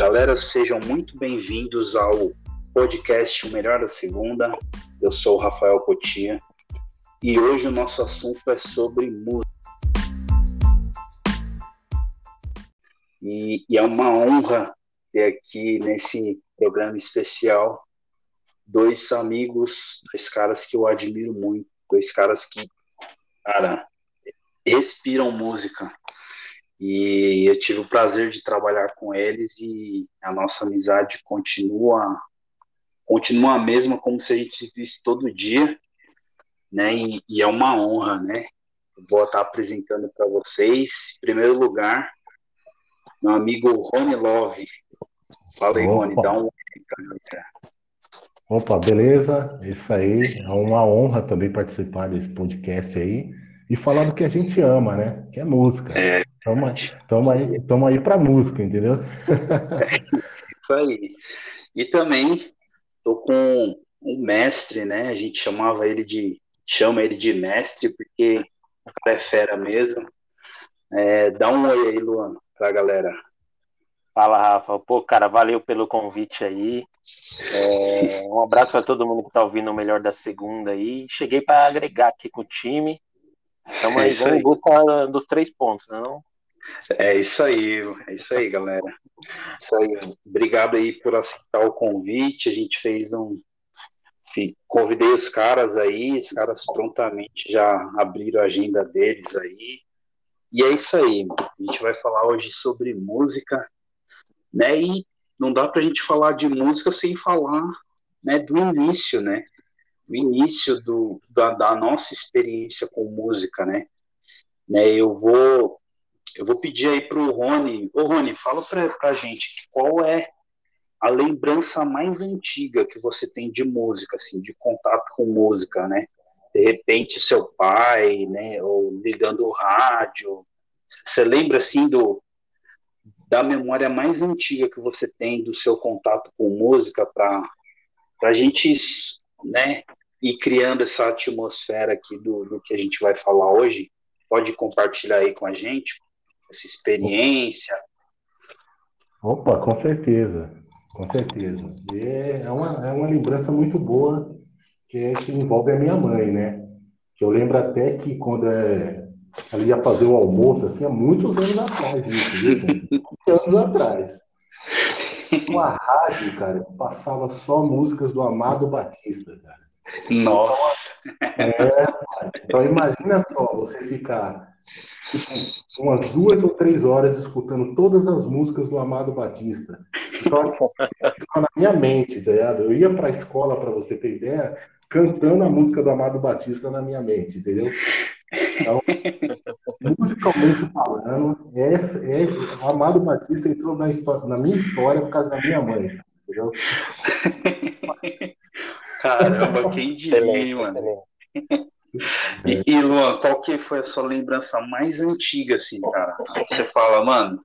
Galera, sejam muito bem-vindos ao podcast O Melhor da Segunda. Eu sou o Rafael Cotia e hoje o nosso assunto é sobre música. E, e é uma honra ter aqui nesse programa especial dois amigos, dois caras que eu admiro muito, dois caras que, cara, respiram música. E eu tive o prazer de trabalhar com eles e a nossa amizade continua continua a mesma como se a gente se visse todo dia, né? E, e é uma honra, né? Vou estar apresentando para vocês, em primeiro lugar, meu amigo Rony Love. Fala aí, Opa. Rony, dá um Opa, beleza? Isso aí, é uma honra também participar desse podcast aí e falar do que a gente ama, né? Que é música. É. Tamo, tamo aí, tamo aí pra música, entendeu? Isso aí. E também tô com um mestre, né? A gente chamava ele de, chama ele de mestre, porque o cara é fera mesmo. É, dá um oi aí, Luan, pra galera. Fala, Rafa. Pô, cara, valeu pelo convite aí. É, um abraço para todo mundo que tá ouvindo o melhor da segunda aí. Cheguei para agregar aqui com o time. Estamos é aí, vamos em busca dos três pontos, né? Não? É isso aí, é isso aí, galera. Isso aí. Obrigado aí por aceitar o convite. A gente fez um. Convidei os caras aí, os caras prontamente já abriram a agenda deles aí. E é isso aí, a gente vai falar hoje sobre música, né? E não dá pra gente falar de música sem falar né, do início, né? O início do, da, da nossa experiência com música, né? né? Eu vou eu vou pedir aí para o Rony. Ô, Rony, fala para a gente qual é a lembrança mais antiga que você tem de música, assim, de contato com música, né? De repente, seu pai, né? Ou ligando o rádio. Você lembra, assim, do, da memória mais antiga que você tem do seu contato com música para a gente, né? Ir criando essa atmosfera aqui do, do que a gente vai falar hoje. Pode compartilhar aí com a gente essa experiência? Opa, com certeza, com certeza. E é uma, é uma lembrança muito boa que, é, que envolve a minha mãe, né? Que eu lembro até que quando é, ela ia fazer o almoço, assim, há muitos anos atrás, isso, viu? muitos anos atrás. Uma rádio, cara, passava só músicas do Amado Batista, cara. Nossa! É, então imagina só, você ficar tipo, umas duas ou três horas escutando todas as músicas do Amado Batista. Então, na minha mente, tá ligado? Eu ia para a escola, para você ter ideia, cantando a música do Amado Batista na minha mente, entendeu? Então, musicalmente falando, essa, é, o Amado Batista entrou na, história, na minha história por causa da minha mãe, entendeu? Caramba, quem diria, mano. E, e, Luan, qual que foi a sua lembrança mais antiga, assim, cara? Você fala, mano,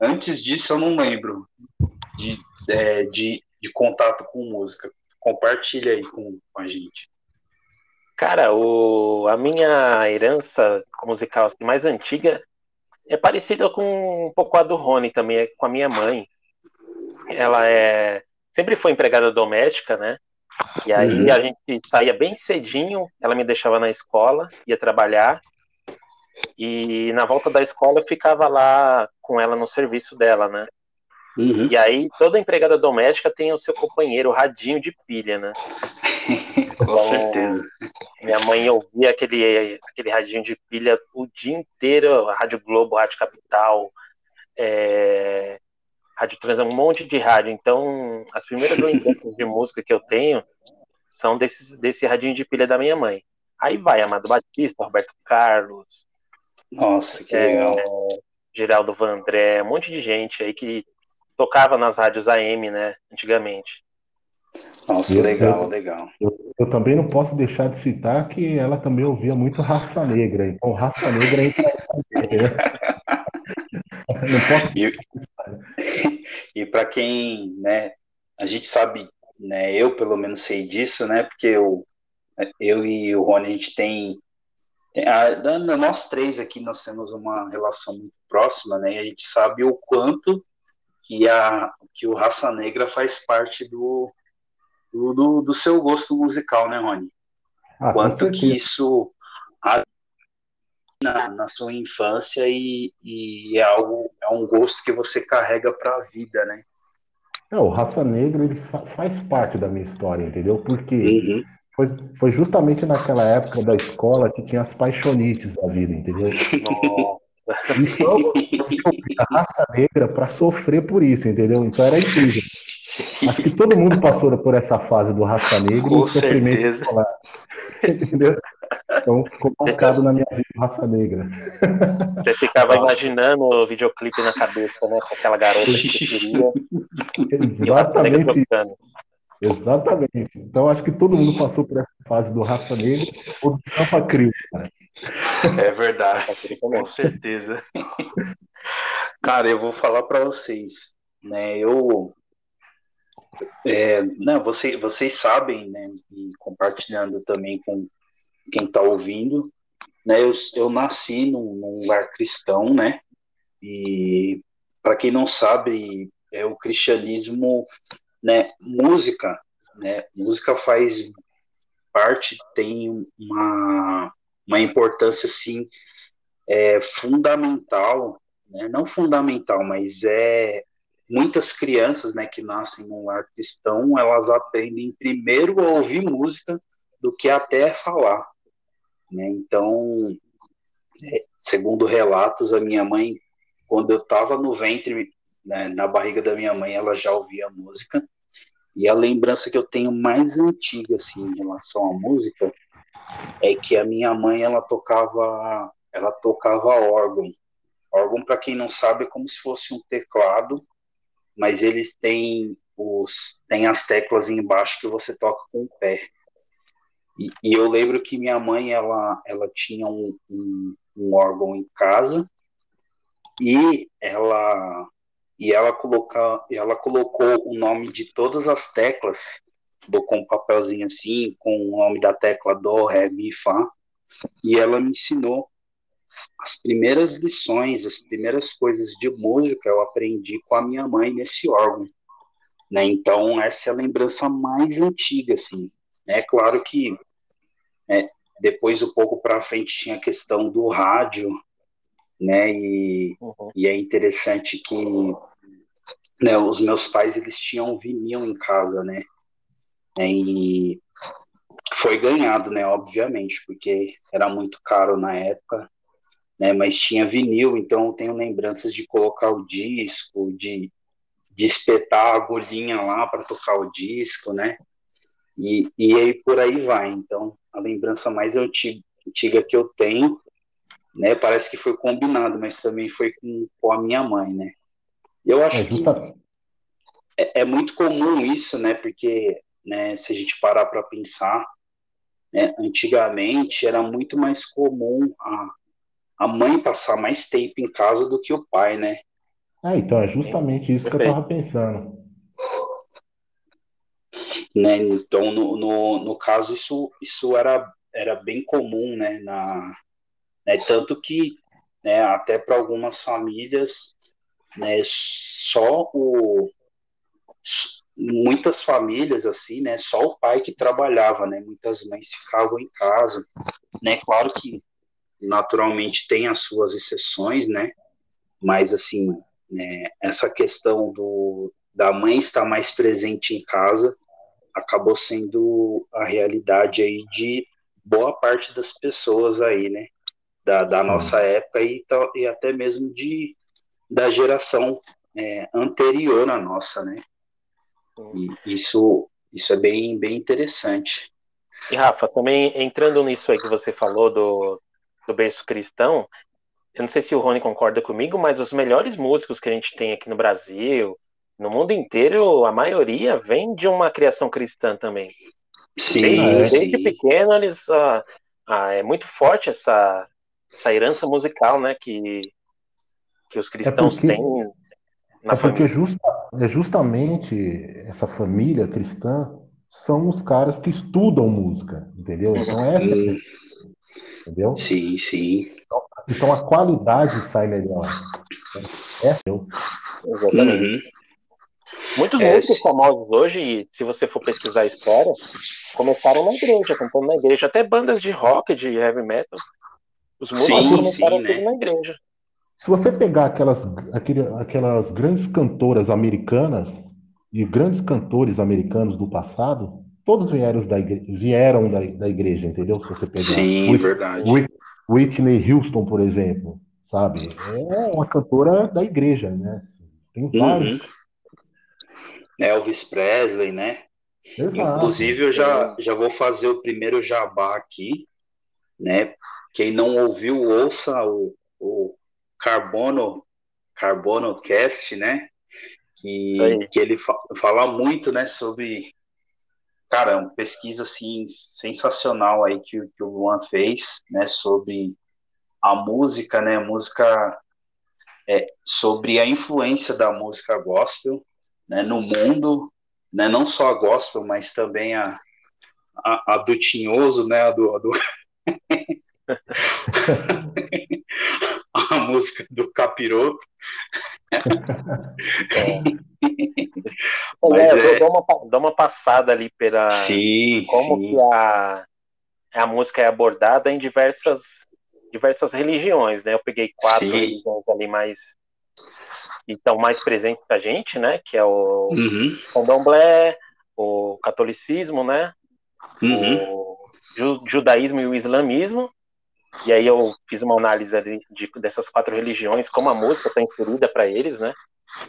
antes disso eu não lembro de, é, de, de contato com música. Compartilha aí com, com a gente. Cara, o, a minha herança musical assim, mais antiga é parecida com um pouco a do Rony também, é com a minha mãe. Ela é sempre foi empregada doméstica, né? E aí uhum. a gente saía bem cedinho, ela me deixava na escola, ia trabalhar, e na volta da escola eu ficava lá com ela no serviço dela, né? Uhum. E aí toda empregada doméstica tem o seu companheiro, o radinho de pilha, né? com então, certeza. Minha mãe ouvia aquele, aquele radinho de pilha o dia inteiro, a Rádio Globo, Rádio Capital, é, Rádio Trans é um monte de rádio. Então, as primeiras lembranças de música que eu tenho são desses, desse radinho de pilha da minha mãe. Aí vai Amado Batista, Roberto Carlos. Nossa, que é, legal. Geraldo Vandré, um monte de gente aí que tocava nas rádios AM, né, antigamente. Nossa, eu, legal, eu, legal. Eu, eu, também não posso deixar de citar que ela também ouvia muito Raça Negra. Então, Raça Negra é Não posso. E, e para quem, né, a gente sabe, né, eu pelo menos sei disso, né, porque eu, eu e o Rony, a gente tem, tem a, nós três aqui, nós temos uma relação muito próxima, né, e a gente sabe o quanto que, a, que o Raça Negra faz parte do, do, do seu gosto musical, né, Rony? Ah, Quanto que isso na, na sua infância e, e, é algo é um gosto que você carrega para a vida, né? É, o Raça Negra ele fa faz parte da minha história, entendeu? Porque uhum. foi, foi justamente naquela época da escola que tinha as paixonites da vida, entendeu? Então, a raça negra para sofrer por isso, entendeu? Então era incrível. Acho que todo mundo passou por essa fase do raça negra Com e sofrimento certeza. escolar. Entendeu? Então ficou marcado na minha vida raça negra. Você ficava Nossa. imaginando o videoclipe na cabeça, né? Com aquela garota que queria. Exatamente. Exatamente. Então acho que todo mundo passou por essa fase do raça negra ou do Sampa Crio, cara. É verdade, com certeza. Cara, eu vou falar para vocês, né? Eu, é, não, você, vocês sabem, né? E compartilhando também com quem está ouvindo, né? Eu, eu nasci num, num lar cristão, né? E para quem não sabe, é o cristianismo, né? Música, né? Música faz parte, tem uma uma importância assim é, fundamental, né? não fundamental, mas é muitas crianças, né, que nascem num lar cristão, elas aprendem primeiro a ouvir música do que até falar, né? Então, é, segundo relatos, a minha mãe, quando eu estava no ventre, né, na barriga da minha mãe, ela já ouvia música. E a lembrança que eu tenho mais antiga, assim, em relação à música, é que a minha mãe ela tocava ela tocava órgão. Órgão para quem não sabe é como se fosse um teclado, mas eles têm os tem as teclas embaixo que você toca com o pé. E, e eu lembro que minha mãe ela ela tinha um, um, um órgão em casa e ela e ela coloca, ela colocou o nome de todas as teclas com um papelzinho assim, com o nome da tecla Dó, Ré, Mi, Fá, e ela me ensinou as primeiras lições, as primeiras coisas de música eu aprendi com a minha mãe nesse órgão, né? Então essa é a lembrança mais antiga, assim. É claro que né, depois um pouco para frente tinha a questão do rádio, né? E, uhum. e é interessante que né, os meus pais eles tinham vinil em casa, né? E foi ganhado, né? Obviamente, porque era muito caro na época, né? Mas tinha vinil, então eu tenho lembranças de colocar o disco, de, de espetar a agulhinha lá para tocar o disco, né? E, e aí por aí vai. Então, a lembrança mais antiga, que eu tenho, né? Parece que foi combinado, mas também foi com, com a minha mãe, né? Eu acho é, que é, é muito comum isso, né? Porque né? Se a gente parar para pensar, né? antigamente era muito mais comum a, a mãe passar mais tempo em casa do que o pai, né? Ah, então é justamente isso que eu estava pensando. Né? Então, no, no, no caso, isso, isso era, era bem comum, né? Na, né? Tanto que, né, até para algumas famílias, né, só o muitas famílias assim, né, só o pai que trabalhava, né, muitas mães ficavam em casa, né, claro que naturalmente tem as suas exceções, né, mas assim, né, essa questão do da mãe estar mais presente em casa acabou sendo a realidade aí de boa parte das pessoas aí, né, da, da nossa época e, e até mesmo de da geração é, anterior à nossa, né, e isso, isso é bem, bem interessante. E Rafa, também entrando nisso aí que você falou do, do berço cristão, eu não sei se o Rony concorda comigo, mas os melhores músicos que a gente tem aqui no Brasil, no mundo inteiro, a maioria vem de uma criação cristã também. Sim, desde, desde pequeno eles ah, ah, é muito forte essa, essa herança musical, né, que, que os cristãos é porque, têm na é porque justa, é justamente essa família cristã são os caras que estudam música, entendeu? Então é essa entendeu? Sim, sim. Então, então, a qualidade sai melhor. É, Exatamente. Uhum. Muitos é, músicos se... famosos hoje, se você for pesquisar a história, começaram na igreja, cantando na igreja. Até bandas de rock, de heavy metal. Os músicos sim, começaram sim, tudo né? na igreja. Se você pegar aquelas, aquele, aquelas grandes cantoras americanas e grandes cantores americanos do passado, todos vieram da igreja, vieram da, da igreja, entendeu? Se você pegar Sim, Whit, verdade. Whitney Houston, por exemplo, sabe? É uma cantora da igreja, né? Tem vários. Uhum. Elvis Presley, né? Exato. Inclusive, eu já, já vou fazer o primeiro jabá aqui, né? Quem não ouviu, ouça o, o Carbono, Carbono Cast, né? Que, que ele fa fala muito, né, sobre cara, uma pesquisa assim sensacional aí que, que o Luan fez, né, sobre a música, né, música é, sobre a influência da música gospel, né, no mundo, né, não só a gospel, mas também a, a, a do tinhoso, né, a do, a do... a música do capiroto. É. Mas é, é... Dá, uma, dá uma passada ali pela sim, como sim. que a, a música é abordada em diversas diversas religiões, né? Eu peguei quatro sim. religiões ali mais que estão mais presentes pra gente, né? Que é o uhum. candomblé, o catolicismo, né? Uhum. O judaísmo e o islamismo e aí eu fiz uma análise de, de, dessas quatro religiões, como a música está inserida para eles, né?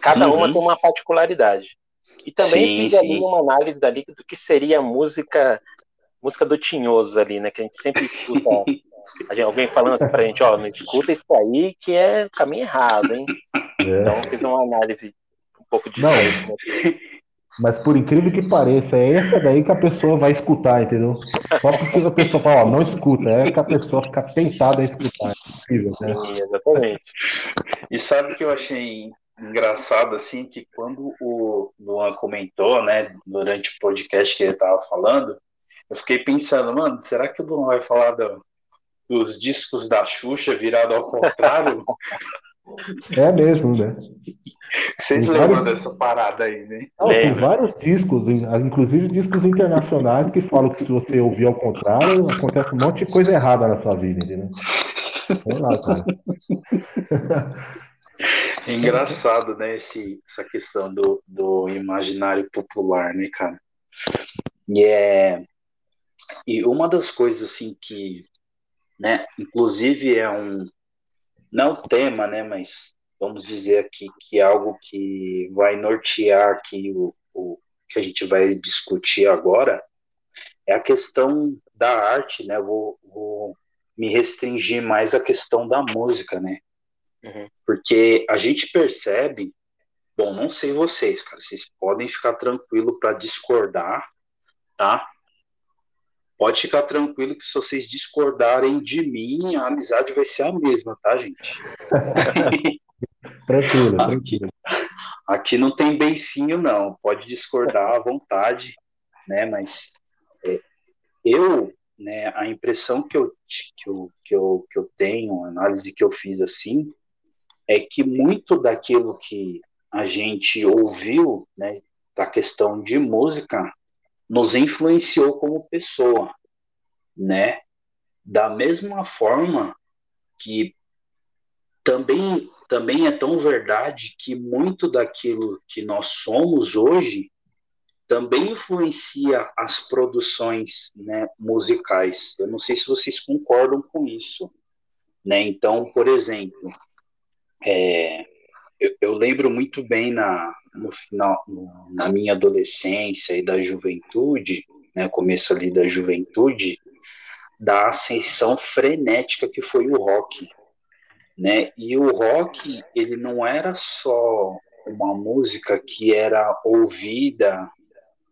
Cada uhum. uma tem uma particularidade. E também sim, fiz sim. ali uma análise dali do que seria a música, música do tinhoso ali, né? Que a gente sempre escuta gente, alguém falando assim pra gente, ó, não escuta isso aí que é caminho errado, hein? É. Então fiz uma análise um pouco diferente. Não. Né? Mas por incrível que pareça, é essa daí que a pessoa vai escutar, entendeu? Só porque a pessoa fala, ó, não escuta, é que a pessoa fica tentada a escutar. É incrível, né? Sim, exatamente. E sabe o que eu achei engraçado, assim, que quando o Luan comentou, né, durante o podcast que ele tava falando, eu fiquei pensando, mano, será que o Luan vai falar do, dos discos da Xuxa virado ao contrário? É mesmo, né? Vocês tem lembram vários... dessa parada aí, né? Não, tem vários discos, inclusive discos internacionais, que falam que se você ouvir ao contrário, acontece um monte de coisa errada na sua vida, entendeu? Vamos lá, cara. É engraçado, né, esse, essa questão do, do imaginário popular, né, cara? E é e uma das coisas assim que, né, inclusive é um não tema, né, mas vamos dizer aqui que é algo que vai nortear aqui o, o que a gente vai discutir agora é a questão da arte, né? Vou, vou me restringir mais à questão da música, né? Uhum. Porque a gente percebe, bom, não sei vocês, cara, vocês podem ficar tranquilo para discordar, tá? Pode ficar tranquilo que se vocês discordarem de mim, a amizade vai ser a mesma, tá, gente? tranquilo, aqui, tranquilo. Aqui não tem beicinho, não. Pode discordar à vontade, né? Mas é, eu, né, a impressão que eu, que, eu, que, eu, que eu tenho, a análise que eu fiz assim, é que muito daquilo que a gente ouviu, né, da questão de música, nos influenciou como pessoa, né? Da mesma forma que também também é tão verdade que muito daquilo que nós somos hoje também influencia as produções né, musicais. Eu não sei se vocês concordam com isso. Né? Então, por exemplo, é, eu, eu, lembro muito bem na, no final, na minha adolescência e da juventude, né, começo ali da juventude, da ascensão frenética que foi o rock, né? E o rock, ele não era só uma música que era ouvida,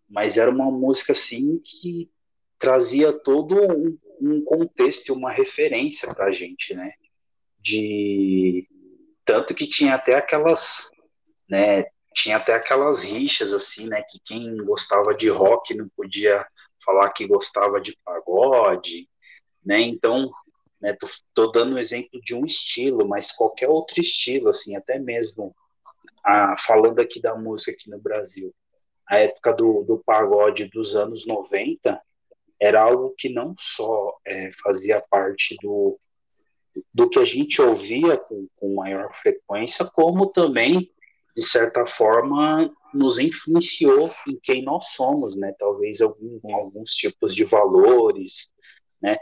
mas era uma música assim que trazia todo um, um contexto, uma referência para a gente, né? De tanto que tinha até aquelas, né? Tinha até aquelas rixas assim, né? Que quem gostava de rock não podia falar que gostava de pagode, né? Então, né, tô, tô dando um exemplo de um estilo, mas qualquer outro estilo, assim, até mesmo a, falando aqui da música aqui no Brasil, a época do, do pagode dos anos 90 era algo que não só é, fazia parte do, do que a gente ouvia com, com maior frequência, como também, de certa forma, nos influenciou em quem nós somos, né? Talvez algum, alguns tipos de valores, né?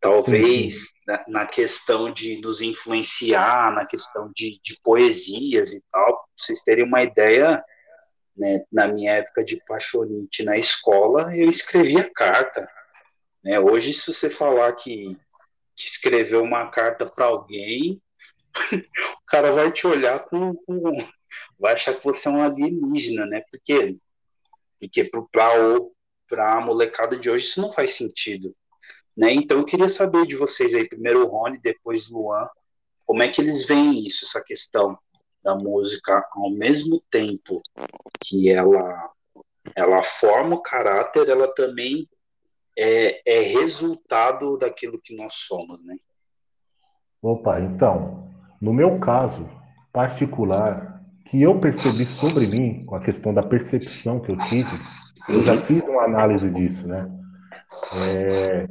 Talvez. Na, na, questão de nos influenciar, na questão de, de poesias e tal, pra vocês terem uma ideia, né, na minha época de paixonite na escola, eu escrevia carta. Né? Hoje, se você falar que, que escreveu uma carta para alguém, o cara vai te olhar com, com, vai achar que você é um alienígena, né? Porque porque para a molecada de hoje isso não faz sentido, né? Então eu queria saber de vocês aí, primeiro o Rony, depois o Luan, como é que eles veem isso, essa questão da música ao mesmo tempo que ela ela forma o caráter, ela também é, é resultado daquilo que nós somos, né? Opa, então, no meu caso particular, que eu percebi sobre mim, com a questão da percepção que eu tive, eu já fiz uma análise disso, né? É,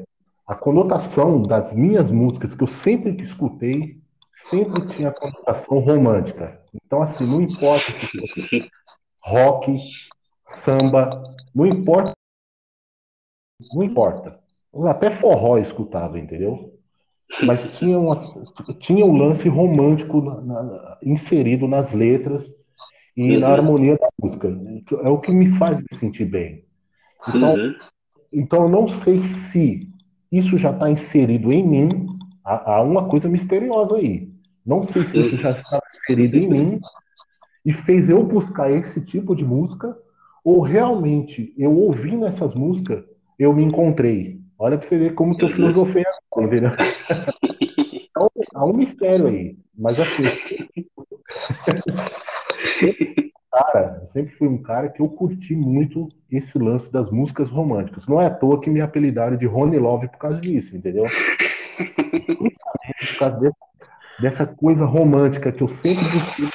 a conotação das minhas músicas que eu sempre que escutei sempre tinha conotação romântica. Então, assim, não importa se fosse rock, samba, não importa. Não importa. Até forró escutava, entendeu? Mas tinha, uma, tinha um lance romântico na, na, inserido nas letras e uhum. na harmonia da música. É o que me faz me sentir bem. Então, uhum. então eu não sei se isso já está inserido em mim Há, há uma coisa misteriosa aí. Não sei se isso já está inserido em mim e fez eu buscar esse tipo de música, ou realmente eu ouvindo essas músicas, eu me encontrei. Olha para você ver como que eu filosofei agora, entendeu? Então, há um mistério aí. Mas assim, cara, eu sempre fui um cara que eu curti muito esse lance das músicas românticas. Não é à toa que me apelidaram de Rony Love por causa disso, entendeu? por causa dessa, dessa coisa romântica que eu sempre busquei.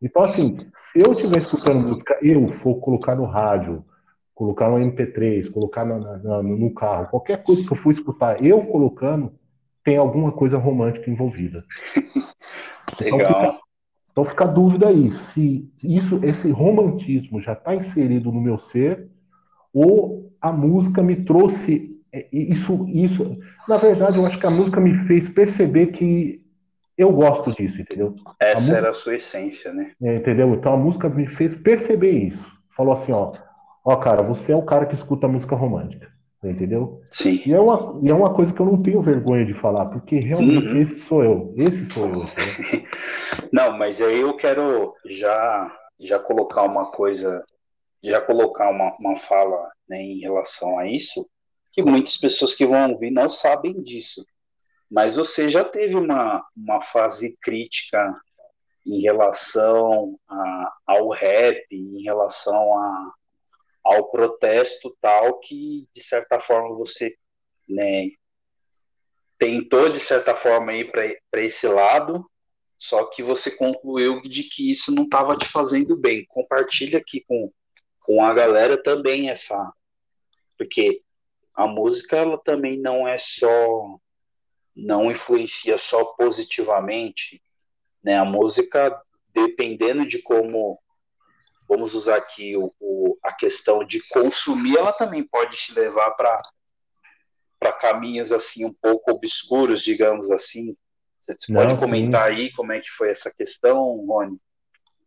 Então, assim, se eu estiver escutando música, eu for colocar no rádio, colocar no MP3, colocar no, carro, qualquer coisa que eu for escutar, eu colocando, tem alguma coisa romântica envolvida. Legal. Então fica, então fica a dúvida aí, se isso, esse romantismo já está inserido no meu ser, ou a música me trouxe é, isso, isso, na verdade, eu acho que a música me fez perceber que eu gosto disso, entendeu? Essa a música, era a sua essência, né? É, entendeu? Então a música me fez perceber isso. Falou assim, ó, ó, cara, você é o cara que escuta música romântica, entendeu? Sim. E é uma, e é uma coisa que eu não tenho vergonha de falar, porque realmente uhum. esse sou eu, esse sou eu. Não, mas aí eu quero já já colocar uma coisa, já colocar uma, uma fala né, em relação a isso, que muitas pessoas que vão ouvir não sabem disso. Mas você já teve uma, uma fase crítica em relação a, ao rap, em relação a, ao protesto tal, que de certa forma você né, tentou de certa forma ir para esse lado, só que você concluiu de que isso não estava te fazendo bem. Compartilha aqui com, com a galera também essa, porque a música ela também não é só não influencia só positivamente, né? A música dependendo de como vamos usar aqui o, o a questão de consumir, ela também pode te levar para para caminhos assim um pouco obscuros, digamos assim. Você pode não, comentar sim. aí como é que foi essa questão, Rony?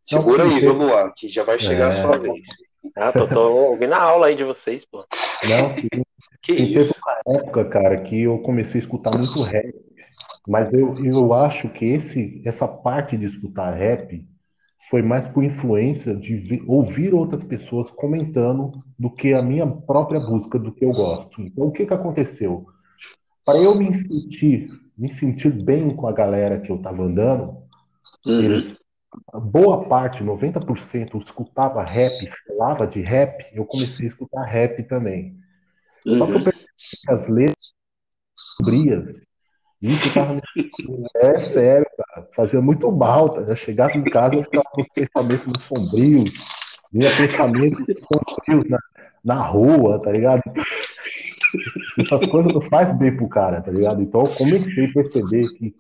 Segura não, aí, viu, Luan, que já vai chegar é... a sua vez. Ah, tô, tô ouvindo a aula aí de vocês, pô. Não, sim. Que sim, isso? Teve uma época, cara, que eu comecei a escutar muito rap, mas eu, eu acho que esse, essa parte de escutar rap foi mais por influência de ouvir outras pessoas comentando do que a minha própria busca do que eu gosto. Então, o que, que aconteceu? Para eu me sentir, me sentir bem com a galera que eu estava andando, uhum. eles, boa parte, 90%, escutava rap, falava de rap, eu comecei a escutar rap também. Uhum. Só que eu uhum. percebi que as letras sombrias, isso tava me... É sério, cara. Fazia muito mal. Tá? Eu chegava em casa, eu ficava com os pensamentos sombrios, vinha pensamentos sombrios na, na rua, tá ligado? Essas coisas não fazem bem pro cara, tá ligado? Então eu comecei a perceber que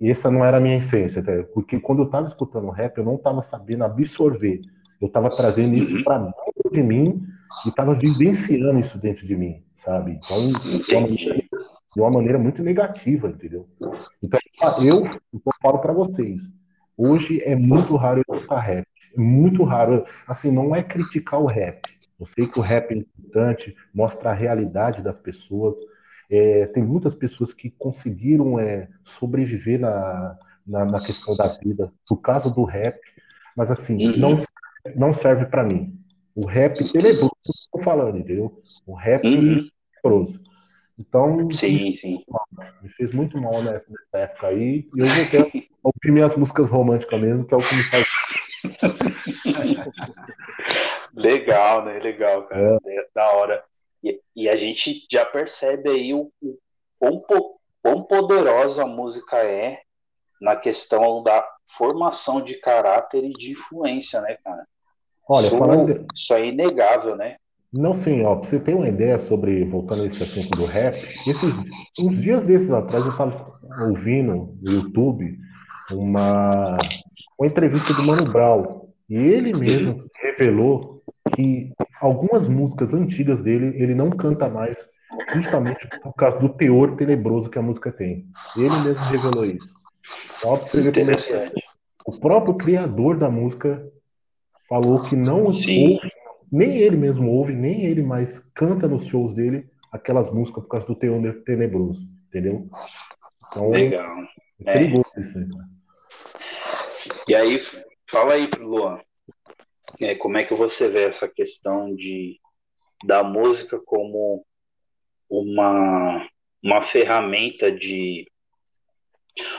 essa não era a minha essência, tá? porque quando eu tava escutando rap, eu não tava sabendo absorver. Eu tava trazendo isso para dentro de mim e tava vivenciando isso dentro de mim, sabe? Então, de uma maneira, muito negativa, entendeu? Então, eu, eu falo para vocês, hoje é muito raro eu escutar rap. É muito raro. Assim, não é criticar o rap. Eu sei que o rap é importante, mostra a realidade das pessoas. É, tem muitas pessoas que conseguiram é, sobreviver na, na, na, questão da vida, por causa do rap, mas assim, uhum. não, não serve para mim. O rap tenebroso, estou falando, entendeu? O rap uhum. Então, sim, me sim. me fez muito mal nessa, época aí, e eu vou ter ouvir minhas músicas românticas mesmo, que é o que me faz. Legal, né? Legal, cara. É. Da hora. E, e, a gente já percebe aí o, o quão, quão poderosa a música é na questão da formação de caráter e de influência, né, cara? Olha, isso, falando... isso é inegável, né? Não, sim, ó, pra você ter uma ideia sobre, voltando a esse assunto do rap, esses, uns dias desses atrás eu estava ouvindo no YouTube uma, uma entrevista do Mano Brown, e ele mesmo revelou que algumas músicas antigas dele ele não canta mais, justamente por causa do teor tenebroso que a música tem. Ele mesmo revelou isso. Então, você ver como é o próprio criador da música falou que não ouve, nem ele mesmo ouve, nem ele mais canta nos shows dele aquelas músicas por causa do teor tenebroso, entendeu? Então, Legal. É perigoso é. isso aí, cara. E aí, fala aí, Luan, é, como é que você vê essa questão de da música como uma, uma ferramenta de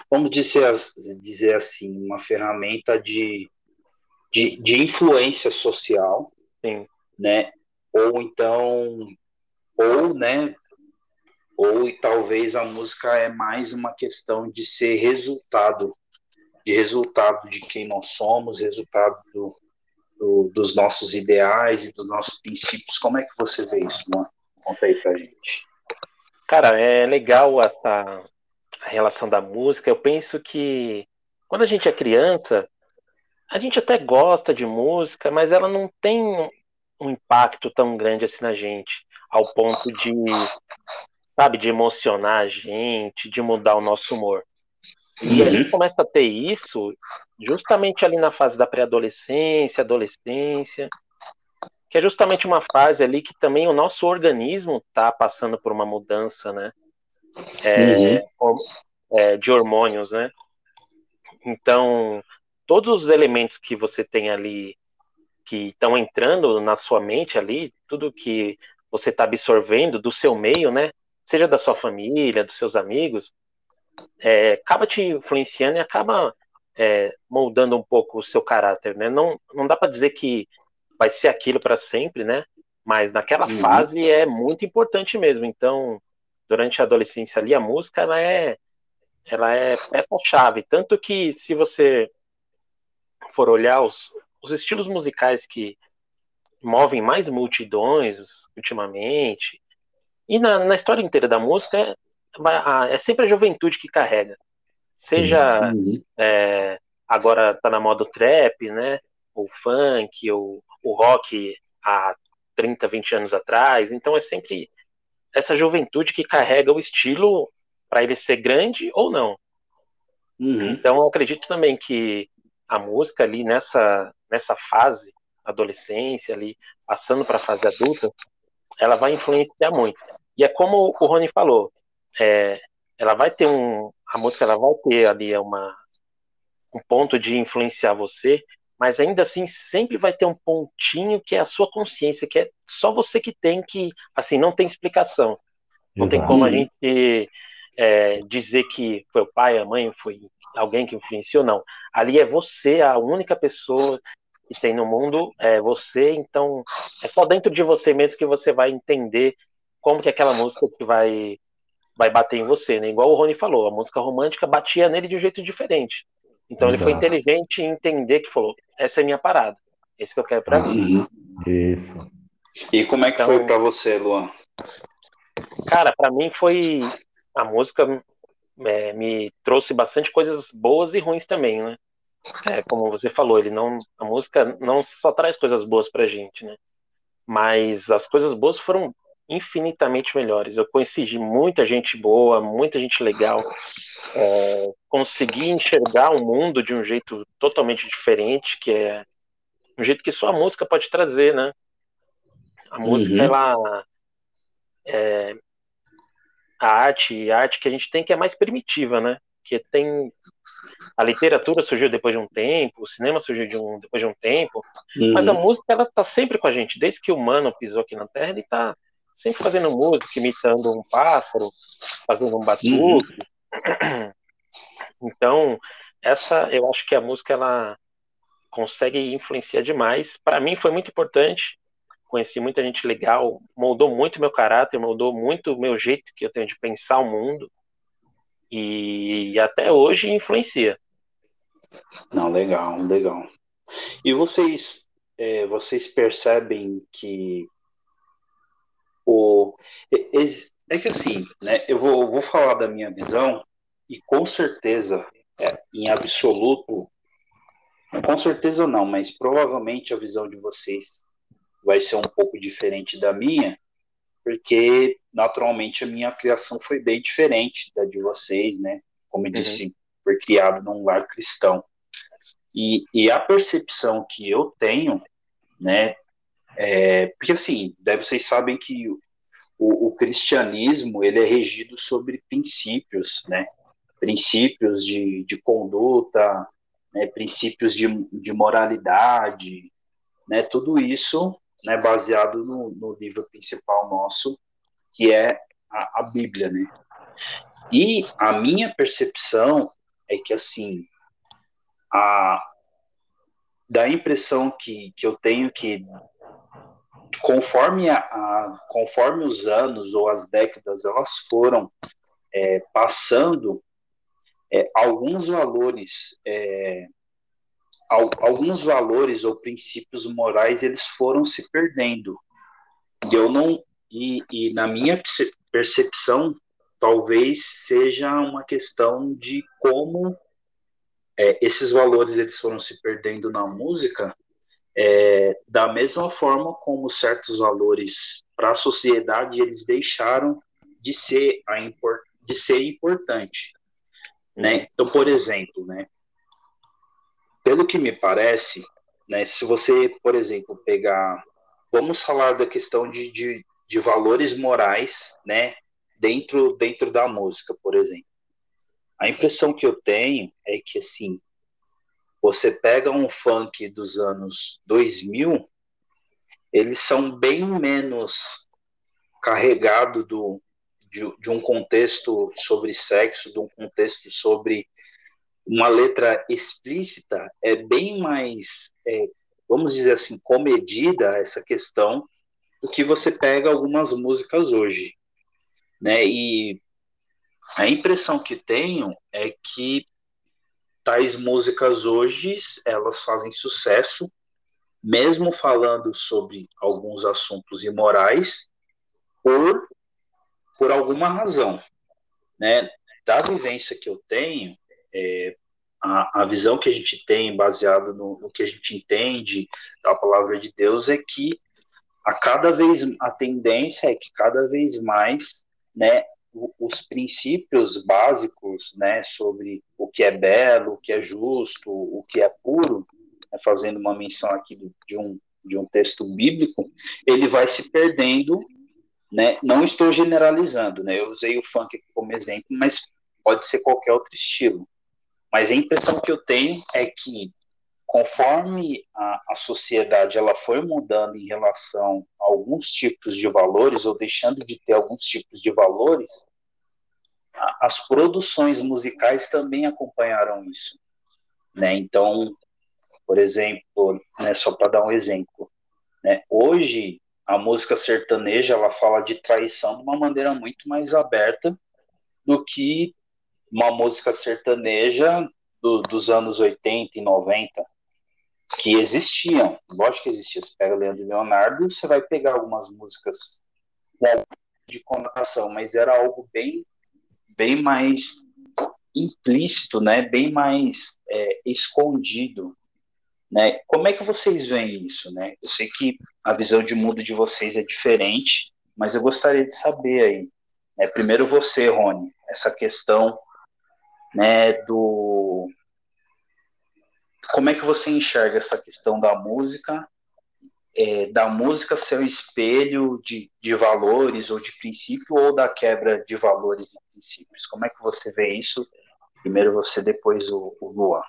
vamos dizer, dizer assim, uma ferramenta de, de, de influência social, Sim. né? Ou então, ou, né? Ou e talvez a música é mais uma questão de ser resultado, de resultado de quem nós somos, resultado do, do, dos nossos ideais e dos nossos princípios. Como é que você vê isso, mano? Conta aí pra gente. Cara, é legal essa relação da música. Eu penso que quando a gente é criança, a gente até gosta de música, mas ela não tem um impacto tão grande assim na gente, ao ponto de, sabe, de emocionar a gente, de mudar o nosso humor. E a gente uhum. começa a ter isso justamente ali na fase da pré-adolescência, adolescência, que é justamente uma fase ali que também o nosso organismo está passando por uma mudança, né? É, uhum. é, de hormônios, né? Então, todos os elementos que você tem ali que estão entrando na sua mente ali, tudo que você está absorvendo do seu meio, né? Seja da sua família, dos seus amigos, é, acaba te influenciando e acaba é, moldando um pouco o seu caráter, né? Não, não dá para dizer que vai ser aquilo para sempre, né? Mas naquela uhum. fase é muito importante mesmo. Então, durante a adolescência ali, a música ela é, ela é peça-chave. Tanto que se você for olhar os, os estilos musicais que movem mais multidões ultimamente, e na, na história inteira da música, é, é sempre a juventude que carrega. Seja é, agora tá na moda o trap, né? O funk, o, o rock há 30, 20 anos atrás. Então é sempre essa juventude que carrega o estilo para ele ser grande ou não. Uhum. Então eu acredito também que a música ali nessa, nessa fase, adolescência ali, passando para a fase adulta, ela vai influenciar muito. E é como o Rony falou, é, ela vai ter um, a música ela vai ter ali uma, um ponto de influenciar você, mas ainda assim sempre vai ter um pontinho que é a sua consciência, que é só você que tem que, assim, não tem explicação. Não Exato. tem como a gente é, dizer que foi o pai, a mãe, foi alguém que influenciou, não. Ali é você, a única pessoa que tem no mundo, é você, então é só dentro de você mesmo que você vai entender como que aquela música que vai vai bater em você, né? Igual o Rony falou, a música romântica batia nele de um jeito diferente. Então Exato. ele foi inteligente em entender que falou: essa é minha parada, esse que eu quero para mim. Uhum. Isso. E como é que então, foi para você, Luan? Cara, para mim foi a música é, me trouxe bastante coisas boas e ruins também, né? É, como você falou, ele não a música não só traz coisas boas pra gente, né? Mas as coisas boas foram infinitamente melhores. Eu conheci muita gente boa, muita gente legal. É, consegui enxergar o mundo de um jeito totalmente diferente, que é um jeito que só a música pode trazer, né? A música, uhum. ela é, a arte, a arte que a gente tem que é mais primitiva, né? Que tem a literatura surgiu depois de um tempo, o cinema surgiu de um, depois de um tempo, uhum. mas a música ela tá sempre com a gente, desde que o humano pisou aqui na Terra, ele tá sempre fazendo música, imitando um pássaro, fazendo um batuque. Uhum. Então, essa eu acho que a música ela consegue influenciar demais. Para mim foi muito importante conheci muita gente legal, moldou muito meu caráter, moldou muito o meu jeito que eu tenho de pensar o mundo. E até hoje influencia. Não, legal, legal. E vocês, é, vocês percebem que o é que assim, né? Eu vou, vou falar da minha visão e com certeza, é, em absoluto, com certeza não, mas provavelmente a visão de vocês vai ser um pouco diferente da minha, porque naturalmente a minha criação foi bem diferente da de vocês, né? Como eu uhum. disse, foi criado num lar cristão. E, e a percepção que eu tenho, né? É, porque assim, vocês sabem que o, o, cristianismo ele é regido sobre princípios, né? Princípios de, de conduta, né? princípios de, de moralidade, né? Tudo isso né, baseado no, no, livro principal nosso, que é a, a, Bíblia, né? E a minha percepção é que, assim, a, dá a impressão que, que eu tenho que, conforme, a, a conforme os anos ou as décadas elas foram é, passando, é, alguns valores é, alguns valores ou princípios morais eles foram se perdendo. Eu não e, e na minha percepção talvez seja uma questão de como é, esses valores eles foram se perdendo na música é, da mesma forma como certos valores para a sociedade eles deixaram de ser a de ser importante né então por exemplo né pelo que me parece, né, se você, por exemplo, pegar, vamos falar da questão de, de, de valores morais, né, dentro, dentro da música, por exemplo. A impressão que eu tenho é que, assim, você pega um funk dos anos 2000, eles são bem menos carregados do, de, de, um contexto sobre sexo, de um contexto sobre uma letra explícita é bem mais, é, vamos dizer assim, comedida essa questão do que você pega algumas músicas hoje, né? E a impressão que tenho é que tais músicas hoje elas fazem sucesso, mesmo falando sobre alguns assuntos imorais, por por alguma razão, né? Da vivência que eu tenho, é, a, a, visão que a gente tem, baseado no, no, que a gente entende da palavra de Deus, é que a cada vez a tendência é que cada vez mais, né, os princípios básicos, né, sobre o que é belo, o que é justo, o que é puro, né, fazendo uma menção aqui de um de um texto bíblico, ele vai se perdendo, né? Não estou generalizando, né? Eu usei o funk como exemplo, mas pode ser qualquer outro estilo. Mas a impressão que eu tenho é que conforme a, a sociedade ela foi mudando em relação a alguns tipos de valores ou deixando de ter alguns tipos de valores, a, as produções musicais também acompanharam isso, né? Então, por exemplo, né, só para dar um exemplo, né, hoje a música sertaneja ela fala de traição de uma maneira muito mais aberta do que uma música sertaneja do, dos anos 80 e 90 que existiam, lógico que existia. Você pega Leandro e Leonardo, você vai pegar algumas músicas de conotação, mas era algo bem, bem mais implícito, né? Bem mais é, escondido, né? Como é que vocês veem isso, né? Eu sei que a visão de mundo de vocês é diferente, mas eu gostaria de saber aí, né? Primeiro você, Rony, essa questão, né? Do como é que você enxerga essa questão da música, é, da música ser o espelho de, de valores ou de princípio ou da quebra de valores e princípios? Como é que você vê isso? Primeiro você, depois o, o Luan.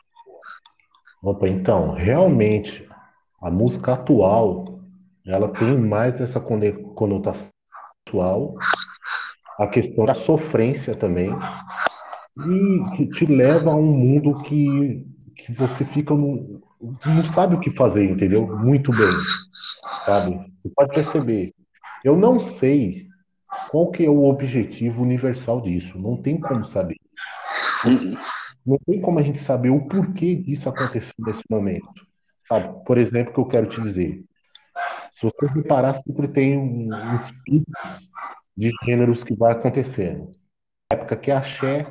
Opa, então, realmente, a música atual, ela tem mais essa conotação atual, a questão da sofrência também, e que te leva a um mundo que que você fica no, não sabe o que fazer, entendeu? Muito bem, sabe? Você pode perceber. Eu não sei qual que é o objetivo universal disso. Não tem como saber. Uhum. Não tem como a gente saber o porquê disso aconteceu nesse momento. Sabe? Por exemplo, que eu quero te dizer. Se você reparar, sempre tem uns picos de gêneros que vai acontecendo. época que é axé,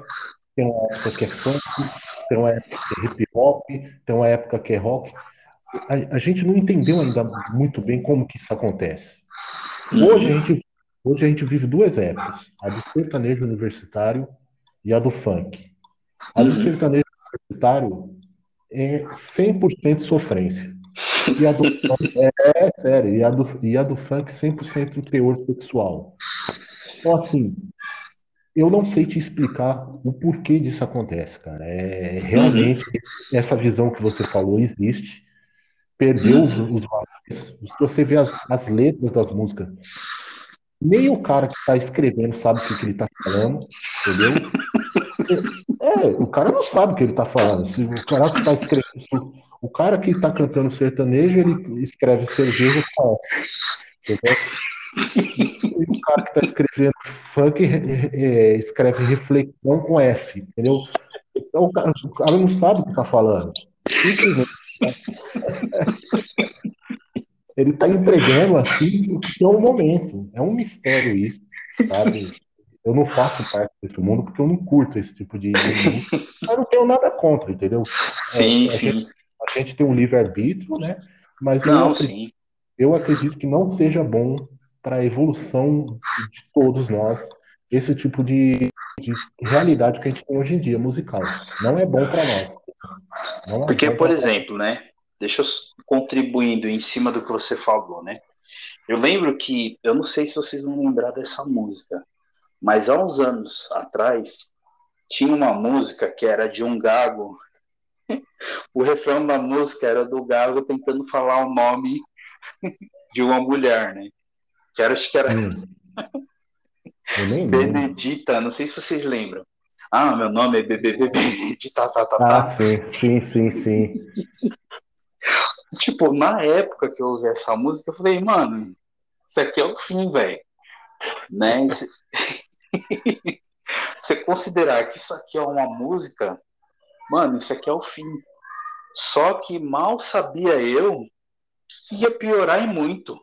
tem uma época que é funk, tem uma época que é hip hop, tem uma época que é rock. A, a gente não entendeu ainda muito bem como que isso acontece. Hoje a gente, hoje a gente vive duas épocas, a do sertanejo universitário e a do funk. A do uhum. sertanejo universitário é 100% sofrência. E a do funk, é, é sério, e a do, e a do funk 100% teor sexual. Então, assim, eu não sei te explicar o porquê disso acontece, cara. É realmente uhum. essa visão que você falou existe. Perdeu os, os valores. Se você vê as, as, letras das músicas, nem o cara que está escrevendo sabe o que, que ele está falando, entendeu? É, o cara não sabe o que ele está falando. Se o cara que está escrevendo, o cara que está cantando sertanejo, ele escreve cerveja com entendeu? E o cara que está escrevendo funk é, escreve reflexão com S, entendeu? Então o cara, o cara não sabe o que está falando. Ele está entregando assim o que é o momento. É um mistério isso, sabe? Eu não faço parte desse mundo porque eu não curto esse tipo de, de mas não tenho nada contra, entendeu? Sim, é, a sim. Gente, a gente tem um livre-arbítrio, né? Mas não, eu, acredito, eu acredito que não seja bom para a evolução de todos nós esse tipo de, de, realidade que a gente tem hoje em dia musical. Não é bom para nós. É Porque, por exemplo, né? Deixa eu contribuindo em cima do que você falou, né? Eu lembro que, eu não sei se vocês vão lembrar dessa música, mas há uns anos atrás tinha uma música que era de um gago. o refrão da música era do gago tentando falar o nome de uma mulher, né? Que era, acho que era hum. Benedita, não sei se vocês lembram. Ah, meu nome é BBB Benedita, tá, tá, tá. Ah, sim, sim, sim, sim. tipo, na época que eu ouvi essa música, eu falei, mano, isso aqui é o fim, velho. Né? Você considerar que isso aqui é uma música, mano, isso aqui é o fim. Só que mal sabia eu que ia piorar e muito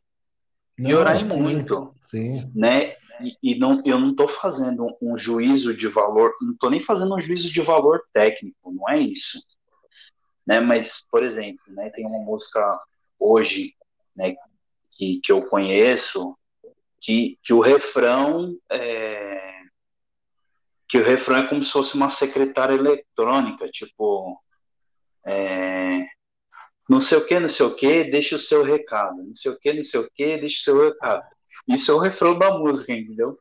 piorar sim, muito, sim. né? E, e, não, eu não estou fazendo um, um, juízo de valor, não estou nem fazendo um juízo de valor técnico, não é isso, né? Mas, por exemplo, né, tem uma música hoje, né, que, que eu conheço, que, que o refrão é, que o refrão é como se fosse uma secretária eletrônica, tipo é, não sei o que, não sei o que, deixa o seu recado, não sei o que, não sei o que, deixa o seu recado. Isso é o refrão da música, entendeu?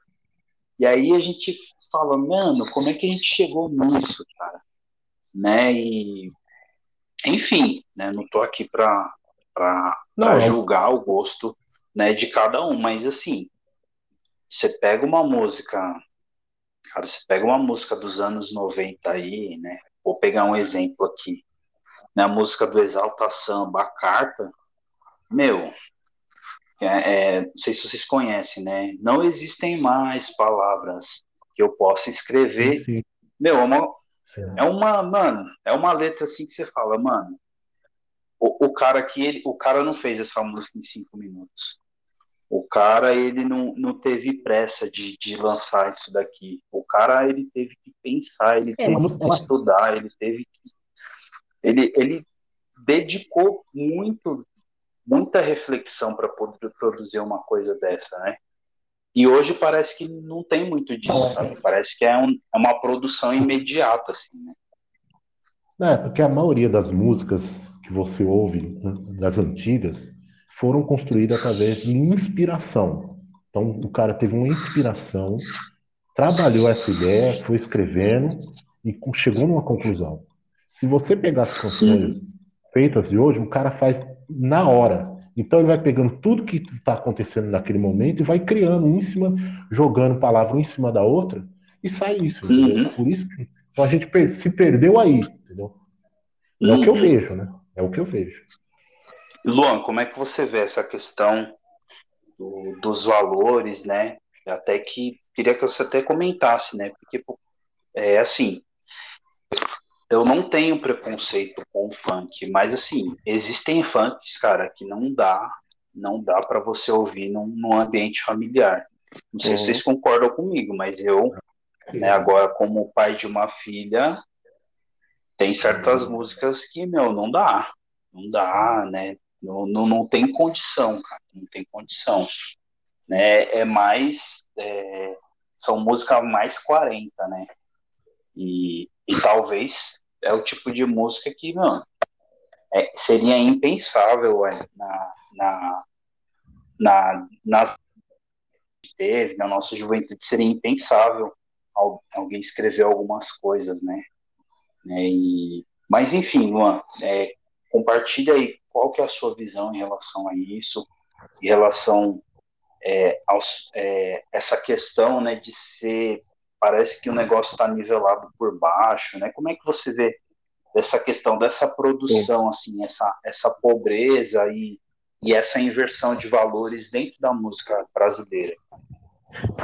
E aí a gente fala, mano, como é que a gente chegou nisso, cara? Né? E, enfim, né? Não tô aqui pra, pra, pra julgar o gosto né, de cada um, mas assim, você pega uma música, cara, você pega uma música dos anos 90 aí, né? Vou pegar um exemplo aqui né, a música do Exalta Samba, a carta, meu, é, é, não sei se vocês conhecem, né? Não existem mais palavras que eu possa escrever. Sim. Meu, é uma, É uma, mano, é uma letra assim que você fala, mano. O, o cara aqui, ele, o cara não fez essa música em cinco minutos. O cara, ele não, não teve pressa de, de lançar isso daqui. O cara, ele teve que pensar, ele é, teve que estudar, ele teve que. Ele, ele dedicou muito, muita reflexão para poder produzir uma coisa dessa, né? E hoje parece que não tem muito disso, sabe? Parece que é, um, é uma produção imediata, assim, né? É, porque a maioria das músicas que você ouve, né, das antigas, foram construídas através de inspiração. Então, o cara teve uma inspiração, trabalhou essa ideia, foi escrevendo e chegou numa conclusão. Se você pegar as canções feitas de hoje, o cara faz na hora. Então ele vai pegando tudo que está acontecendo naquele momento e vai criando um em cima, jogando palavra um em cima da outra e sai isso. Uhum. Por isso que então a gente se perdeu aí, entendeu? É uhum. o que eu uhum. vejo, né? É o que eu vejo. Luan, como é que você vê essa questão do, dos valores, né? Até que queria que você até comentasse, né? Porque é assim, eu não tenho preconceito com o funk, mas assim, existem funks, cara, que não dá, não dá para você ouvir num, num, ambiente familiar. Não sei uhum. se vocês concordam comigo, mas eu, né, agora como pai de uma filha, tem certas uhum. músicas que, meu, não dá. Não dá, né? Não, não, não tem condição, cara. Não tem condição. Né? É mais. É, são músicas mais 40, né? E, e talvez é o tipo de música que, mano, é, seria impensável é, na, na, na, nas teve, na nossa juventude, seria impensável alguém escrever algumas coisas, né? É, e, mas enfim, Luan, é, compartilha aí qual que é a sua visão em relação a isso, em relação é, aos, é, essa questão, né, de ser parece que o negócio está nivelado por baixo, né? Como é que você vê essa questão dessa produção, Sim. assim, essa, essa pobreza e, e essa inversão de valores dentro da música brasileira?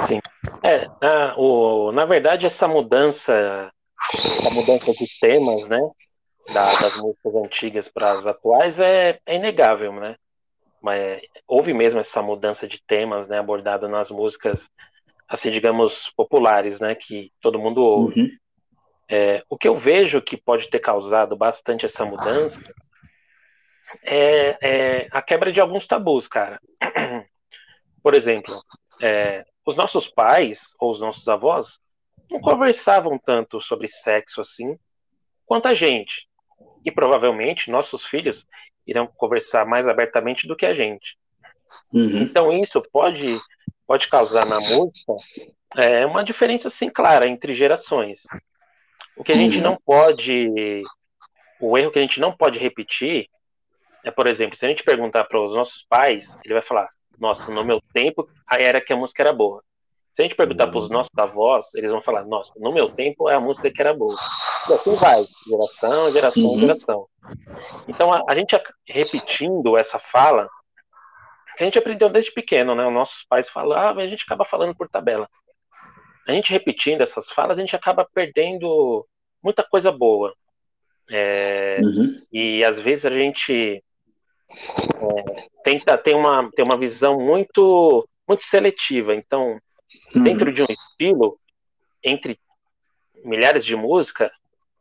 Sim. É, na, o, na verdade, essa mudança, essa mudança de temas, né, da, das músicas antigas para as atuais é, é inegável, né? Mas houve mesmo essa mudança de temas, né, abordada nas músicas assim, digamos, populares, né, que todo mundo ouve. Uhum. É, o que eu vejo que pode ter causado bastante essa mudança é, é a quebra de alguns tabus, cara. Por exemplo, é, os nossos pais ou os nossos avós não conversavam tanto sobre sexo assim quanto a gente. E provavelmente nossos filhos irão conversar mais abertamente do que a gente. Uhum. Então isso pode pode causar na música é uma diferença assim clara entre gerações. O que a gente não pode, o erro que a gente não pode repetir é, por exemplo, se a gente perguntar para os nossos pais, ele vai falar: "Nossa, no meu tempo era que a música era boa". Se a gente perguntar para os nossos avós, eles vão falar: "Nossa, no meu tempo é a música que era boa". E assim vai, geração, geração, uhum. geração. Então a, a gente repetindo essa fala a gente aprendeu desde pequeno, né? Os nossos pais falavam e a gente acaba falando por tabela. A gente repetindo essas falas, a gente acaba perdendo muita coisa boa. É, uhum. E às vezes a gente é, tenta ter uma, ter uma visão muito, muito seletiva. Então, uhum. dentro de um estilo, entre milhares de músicas,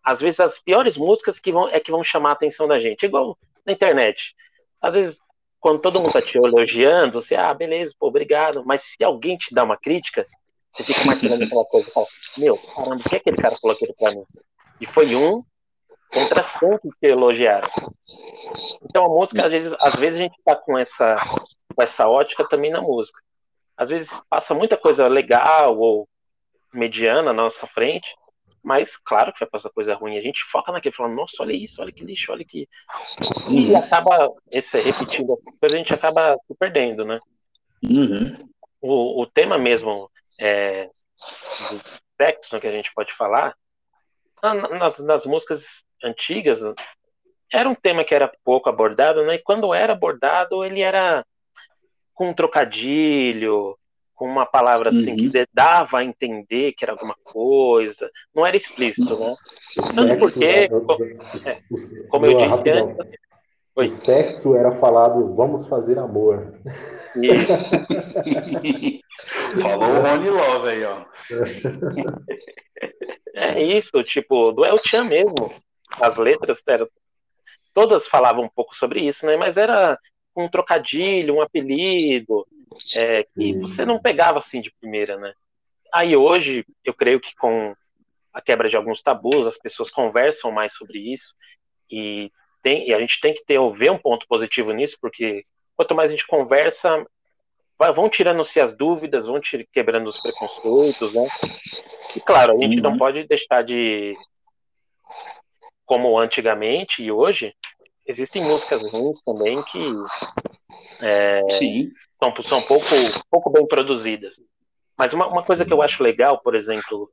às vezes as piores músicas que vão, é que vão chamar a atenção da gente. Igual na internet. Às vezes quando todo mundo tá te elogiando, você, ah, beleza, pô, obrigado. Mas se alguém te dá uma crítica, você fica martelando aquela coisa fala, meu, caramba, o que aquele cara falou aquilo pra mim? E foi um contra cinco que elogiaram. Então a música, às vezes, às vezes a gente tá com essa, com essa ótica também na música. Às vezes passa muita coisa legal ou mediana na nossa frente, mas claro que vai passar coisa ruim. A gente foca naquele, falando, nossa, olha isso, olha que lixo, olha que. E uhum. acaba esse, repetindo a a gente acaba se perdendo, né? Uhum. O, o tema mesmo é, do sexo que a gente pode falar, nas, nas músicas antigas, era um tema que era pouco abordado, né? E quando era abordado, ele era com um trocadilho, com uma palavra assim uhum. que dava a entender que era alguma coisa, não era explícito, né? Tanto porque, é, como eu disse antes. O sexo era falado, vamos fazer amor. Falou o Rony Love aí, ó. É isso, tipo, do El Chan mesmo. As letras eram, todas falavam um pouco sobre isso, né? Mas era um trocadilho, um apelido, é, que você não pegava assim de primeira, né? Aí hoje, eu creio que com a quebra de alguns tabus, as pessoas conversam mais sobre isso e, tem, e a gente tem que ter ver um ponto positivo nisso, porque quanto mais a gente conversa, vão tirando-se as dúvidas, vão quebrando os preconceitos, né? E claro, a gente uhum. não pode deixar de, como antigamente e hoje, existem músicas ruins também que é, são, são pouco, pouco bem produzidas. Mas uma, uma coisa que eu acho legal, por exemplo,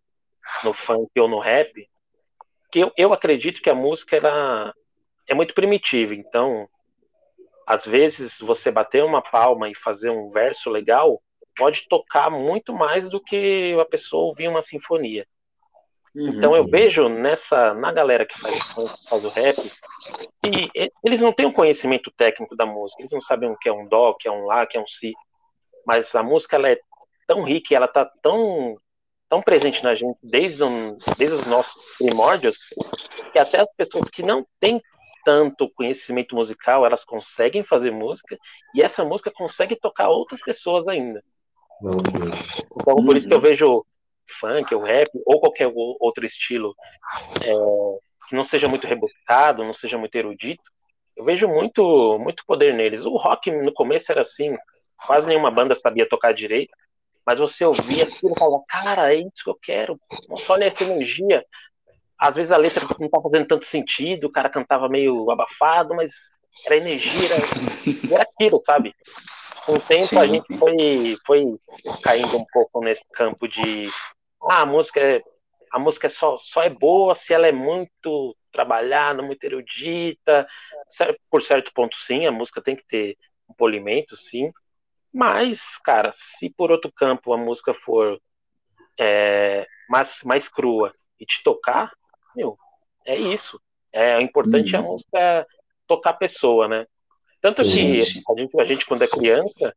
no funk ou no rap, que eu, eu acredito que a música ela é muito primitiva. Então, às vezes, você bater uma palma e fazer um verso legal pode tocar muito mais do que a pessoa ouvir uma sinfonia. Uhum. Então eu vejo nessa na galera que faz, faz o rap e eles não têm o conhecimento técnico da música, eles não sabem o que é um dó, o que é um lá, o que é um si, mas a música ela é tão rica, ela tá tão tão presente na gente desde, um, desde os nossos primórdios que até as pessoas que não têm tanto conhecimento musical, elas conseguem fazer música e essa música consegue tocar outras pessoas ainda. Então, por isso que eu uhum. vejo funk, ou rap, ou qualquer outro estilo é, que não seja muito rebuscado, não seja muito erudito, eu vejo muito, muito poder neles. O rock no começo era assim, quase nenhuma banda sabia tocar direito, mas você ouvia aquilo e falava, cara, é isso que eu quero, nossa, olha essa energia. Às vezes a letra não estava fazendo tanto sentido, o cara cantava meio abafado, mas era energia, era, era aquilo, sabe? Com o tempo Sim. a gente foi, foi caindo um pouco nesse campo de ah, a música é, a música é só, só é boa se ela é muito trabalhada, muito erudita. Por certo ponto, sim, a música tem que ter um polimento, sim. Mas, cara, se por outro campo a música for é, mais, mais crua e te tocar, meu, é isso. É o importante uhum. é a música tocar a pessoa, né? Tanto que a gente, a gente, quando é criança,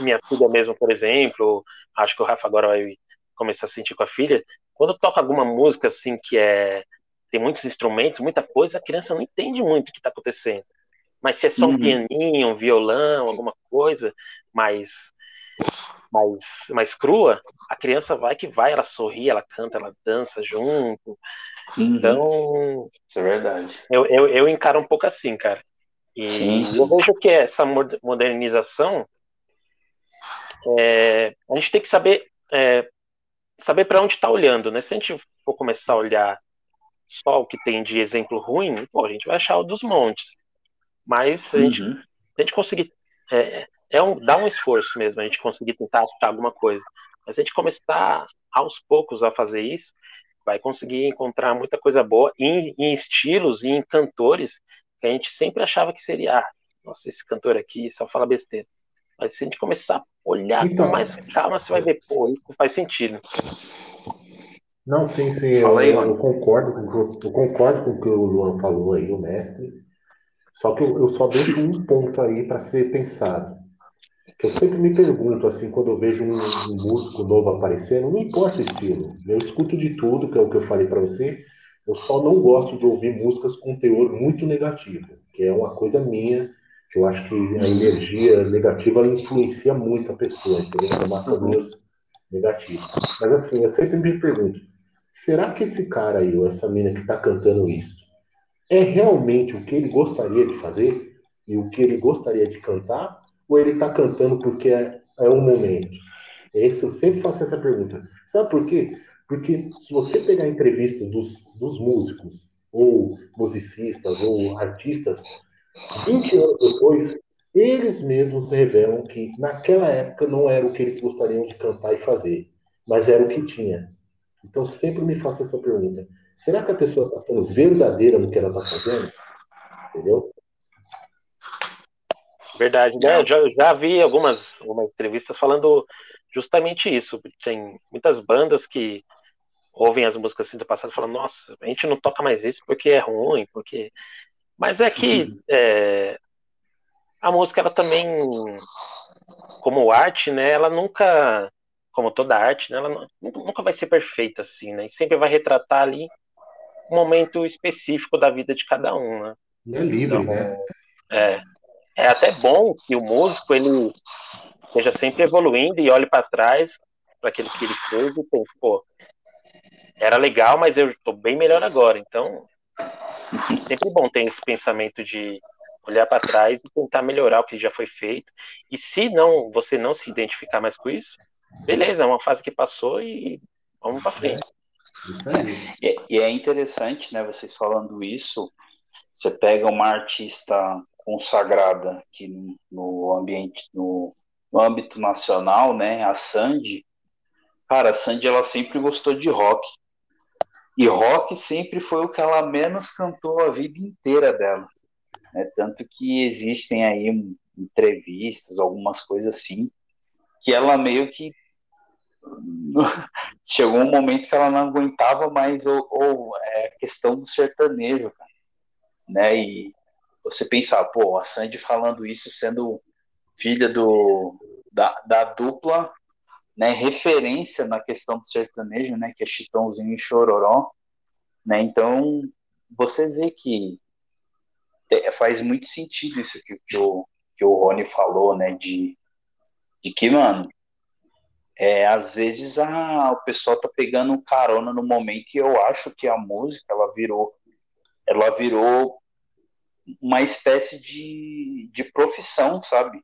minha filha mesmo, por exemplo, acho que o Rafa agora vai começar a sentir com a filha, quando toca alguma música assim que é tem muitos instrumentos, muita coisa, a criança não entende muito o que está acontecendo. Mas se é só um uhum. pianinho, um violão, alguma coisa mais, mais, mais crua, a criança vai que vai, ela sorri, ela canta, ela dança junto. Uhum. Então. Isso é verdade. Eu, eu, eu encaro um pouco assim, cara. E sim, sim. eu vejo que essa modernização. É, a gente tem que saber é, saber para onde está olhando, né? Se a gente for começar a olhar só o que tem de exemplo ruim, pô, a gente vai achar o dos montes. Mas a gente, uhum. a gente conseguir. É, é um, dá um esforço mesmo, a gente conseguir tentar achar alguma coisa. Mas a gente começar aos poucos a fazer isso, vai conseguir encontrar muita coisa boa em, em estilos e em cantores que a gente sempre achava que seria, ah, nossa, esse cantor aqui só fala besteira. Mas se a gente começar a olhar então, com mais calma, você vai ver, pô, isso faz sentido. Não, sim, sim, eu, aí, eu, concordo com, eu concordo com o que o Luan falou aí, o mestre. Só que eu, eu só deixo um ponto aí para ser pensado. Que eu sempre me pergunto, assim, quando eu vejo um, um músico novo aparecendo, não importa o estilo, eu escuto de tudo, que é o que eu falei para você, eu só não gosto de ouvir músicas com teor muito negativo, que é uma coisa minha que eu acho que a energia negativa influencia muito a pessoa, entendeu? É marcadores negativos. Mas assim, eu sempre me pergunto, será que esse cara aí, ou essa mina que está cantando isso, é realmente o que ele gostaria de fazer? E o que ele gostaria de cantar? Ou ele está cantando porque é, é um momento? Esse, eu sempre faço essa pergunta. Sabe por quê? Porque se você pegar entrevistas dos, dos músicos, ou musicistas, ou artistas, 20 anos depois, eles mesmos revelam que naquela época não era o que eles gostariam de cantar e fazer, mas era o que tinha. Então sempre me faço essa pergunta: será que a pessoa está sendo verdadeira no que ela está fazendo? Entendeu? Verdade? Eu já, já vi algumas, algumas entrevistas falando justamente isso. Tem muitas bandas que ouvem as músicas assim do passado e falam, nossa, a gente não toca mais isso porque é ruim, porque. Mas é que uhum. é, a música, ela também, como arte, né, ela nunca, como toda arte, né, ela nunca vai ser perfeita assim, né? E sempre vai retratar ali um momento específico da vida de cada um, né? É livre, então, né? É, é até bom que o músico ele esteja sempre evoluindo e olhe para trás para aquilo que ele fez e pense, pô, era legal, mas eu estou bem melhor agora. Então, sempre bom ter esse pensamento de olhar para trás e tentar melhorar o que já foi feito. E se não, você não se identificar mais com isso, beleza, é uma fase que passou e vamos para frente. Aí. E, e é interessante, né, vocês falando isso, você pega uma artista consagrada aqui no, no ambiente, no, no, âmbito nacional, né, a Sandy, cara, a Sandy ela sempre gostou de rock. E rock sempre foi o que ela menos cantou a vida inteira dela. Né? Tanto que existem aí entrevistas, algumas coisas assim, que ela meio que chegou um momento que ela não aguentava mais ou, ou é, questão do sertanejo, cara. né? E você pensar, pô, a Sandy falando isso sendo filha do da, da dupla, né, referência na questão do sertanejo, né, que é Chitãozinho e Chororó, né? Então, você vê que faz muito sentido isso que, que, o, que o Rony falou, né, de, de que, mano, é, às vezes a, o pessoal tá pegando carona no momento e eu acho que a música ela virou ela virou uma espécie de, de profissão, sabe?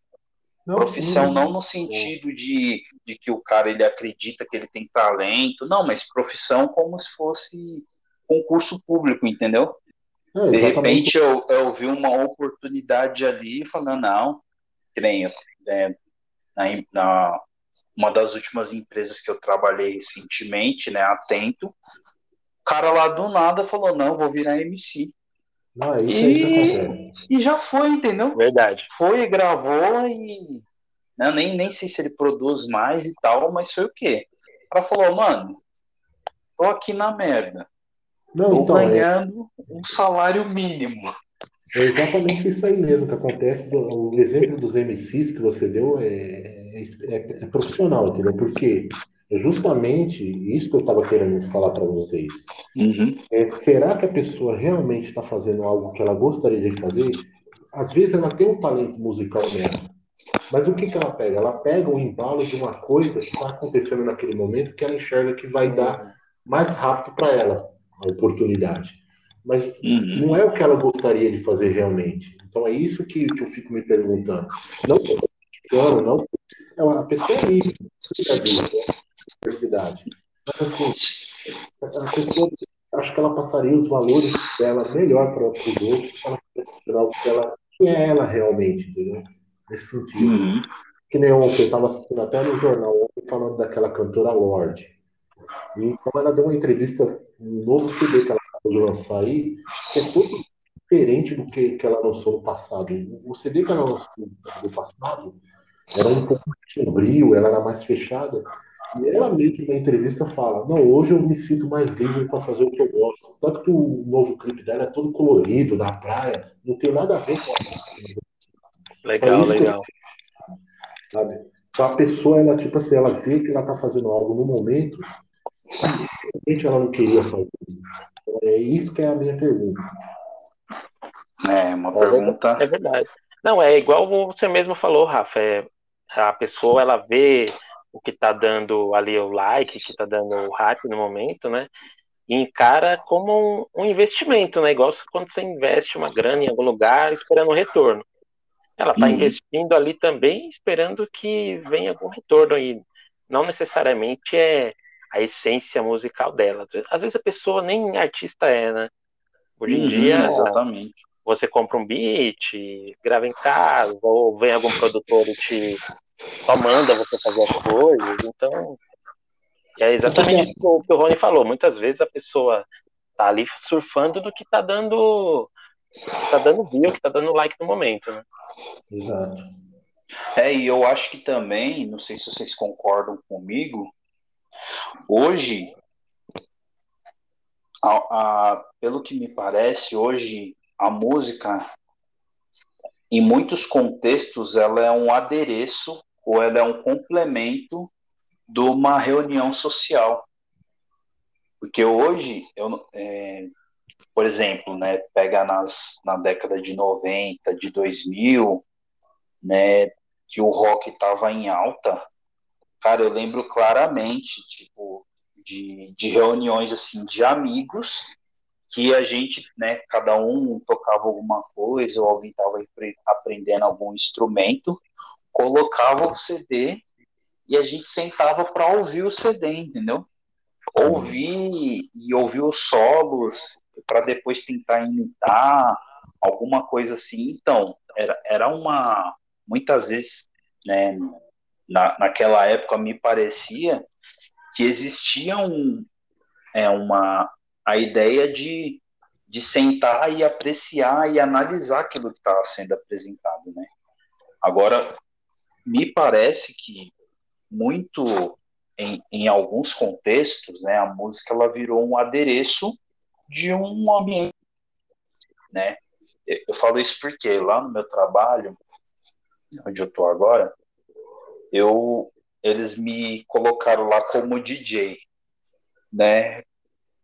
Não, profissão sim. não no sentido de, de que o cara ele acredita que ele tem talento, não, mas profissão como se fosse concurso público, entendeu? É, de repente eu, eu vi uma oportunidade ali falando, não, que nem eu, é, na, na, uma das últimas empresas que eu trabalhei recentemente, né, atento, o cara lá do nada falou, não, vou virar MC. Não, isso e, e já foi, entendeu? Verdade. Foi, gravou e. Né, nem, nem sei se ele produz mais e tal, mas foi o quê? Cara falou, mano, tô aqui na merda. Não, tô então, é ganhando é... um salário mínimo. É exatamente isso aí mesmo que acontece. O exemplo dos MCs que você deu é, é, é, é profissional, entendeu? Porque é justamente isso que eu estava querendo falar para vocês. Uhum. É, será que a pessoa realmente está fazendo algo que ela gostaria de fazer? Às vezes ela tem um talento musical mesmo. Mas o que, que ela pega? Ela pega o embalo de uma coisa que está acontecendo naquele momento que ela enxerga que vai dar mais rápido para ela a oportunidade. Mas uhum. não é o que ela gostaria de fazer realmente. Então é isso que, que eu fico me perguntando. Não criticando, não. É a pessoa é livre, universidade. Mas assim, a pessoa, acho que ela passaria os valores dela melhor para os outros se ela algo que ela que é ela realmente, entendeu? Nesse sentido. Uhum. Que nem ontem, eu estava assistindo até no jornal ontem falando daquela cantora Lorde. E então ela deu uma entrevista, um novo CD que ela acabou de lançar aí, que é todo diferente do que, que ela lançou no passado. O CD que ela lançou no passado era um pouco mais sombrio, ela era mais fechada. E ela mesmo na entrevista fala: Não, hoje eu me sinto mais livre para fazer o que eu gosto. Tanto que o novo clipe dela é todo colorido, na praia, não tem nada a ver com a Legal, legal. Eu, sabe? Então a pessoa, ela, tipo assim, ela vê que ela tá fazendo algo no momento que realmente ela não queria fazer. É isso que é a minha pergunta. É, uma é pergunta. É verdade. Não, é igual você mesmo falou, Rafa. É, a pessoa, ela vê o que está dando ali o like, que está dando o hype no momento, né? E encara como um, um, investimento, né? Igual quando você investe uma grana em algum lugar esperando um retorno. Ela está uhum. investindo ali também esperando que venha algum retorno e não necessariamente é a essência musical dela. Às vezes a pessoa nem artista é, né? Hoje em uhum, dia, exatamente. você compra um beat, grava em casa, ou vem algum produtor e te só manda você fazer as coisas. Então, é exatamente isso que o Rony falou. Muitas vezes a pessoa tá ali surfando do que tá dando tá dando view, que tá dando like no momento, né? Exato. É, e eu acho que também, não sei se vocês concordam comigo, hoje, a, a, pelo que me parece, hoje a música, em muitos contextos, ela é um adereço ou ela é um complemento de uma reunião social. Porque hoje, eu, é, por exemplo, né, pega nas, na década de 90, de 2000, né, que o rock estava em alta, cara, eu lembro claramente, tipo, de, de reuniões, assim, de amigos, que a gente, né, cada um tocava alguma coisa, ou alguém estava aprendendo algum instrumento, colocava o CD e a gente sentava para ouvir o CD, entendeu? Ouvir e ouvir os solos para depois tentar imitar alguma coisa assim. Então, era, era uma muitas vezes, né, na, naquela época me parecia que existia um, é, uma a ideia de, de sentar e apreciar e analisar aquilo que estava sendo apresentado, né? Agora, me parece que muito em, em alguns contextos, né, a música ela virou um adereço de um ambiente, né? Eu falo isso porque lá no meu trabalho, onde eu estou agora, eu eles me colocaram lá como DJ, né?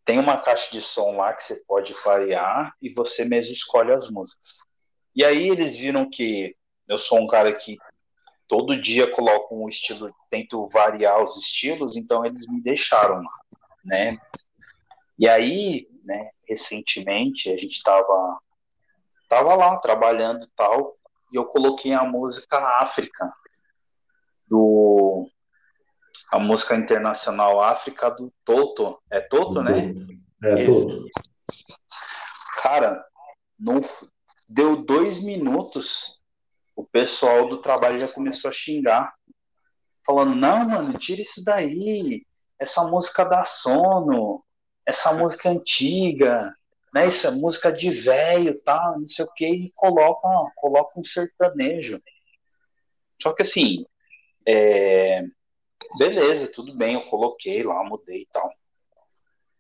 Tem uma caixa de som lá que você pode variar e você mesmo escolhe as músicas. E aí eles viram que eu sou um cara que todo dia coloco um estilo, tento variar os estilos, então eles me deixaram lá, né? E aí, né, recentemente a gente estava tava lá trabalhando e tal, e eu coloquei a música África do a música internacional África do Toto. É Toto, né? É Toto. Cara, não deu dois minutos, o pessoal do trabalho já começou a xingar, falando: não, mano, tira isso daí, essa música dá sono, essa música antiga, né? Isso é música de velho, tá? Não sei o que, e coloca, coloca um sertanejo. Só que assim, é... beleza, tudo bem, eu coloquei lá, mudei e tal.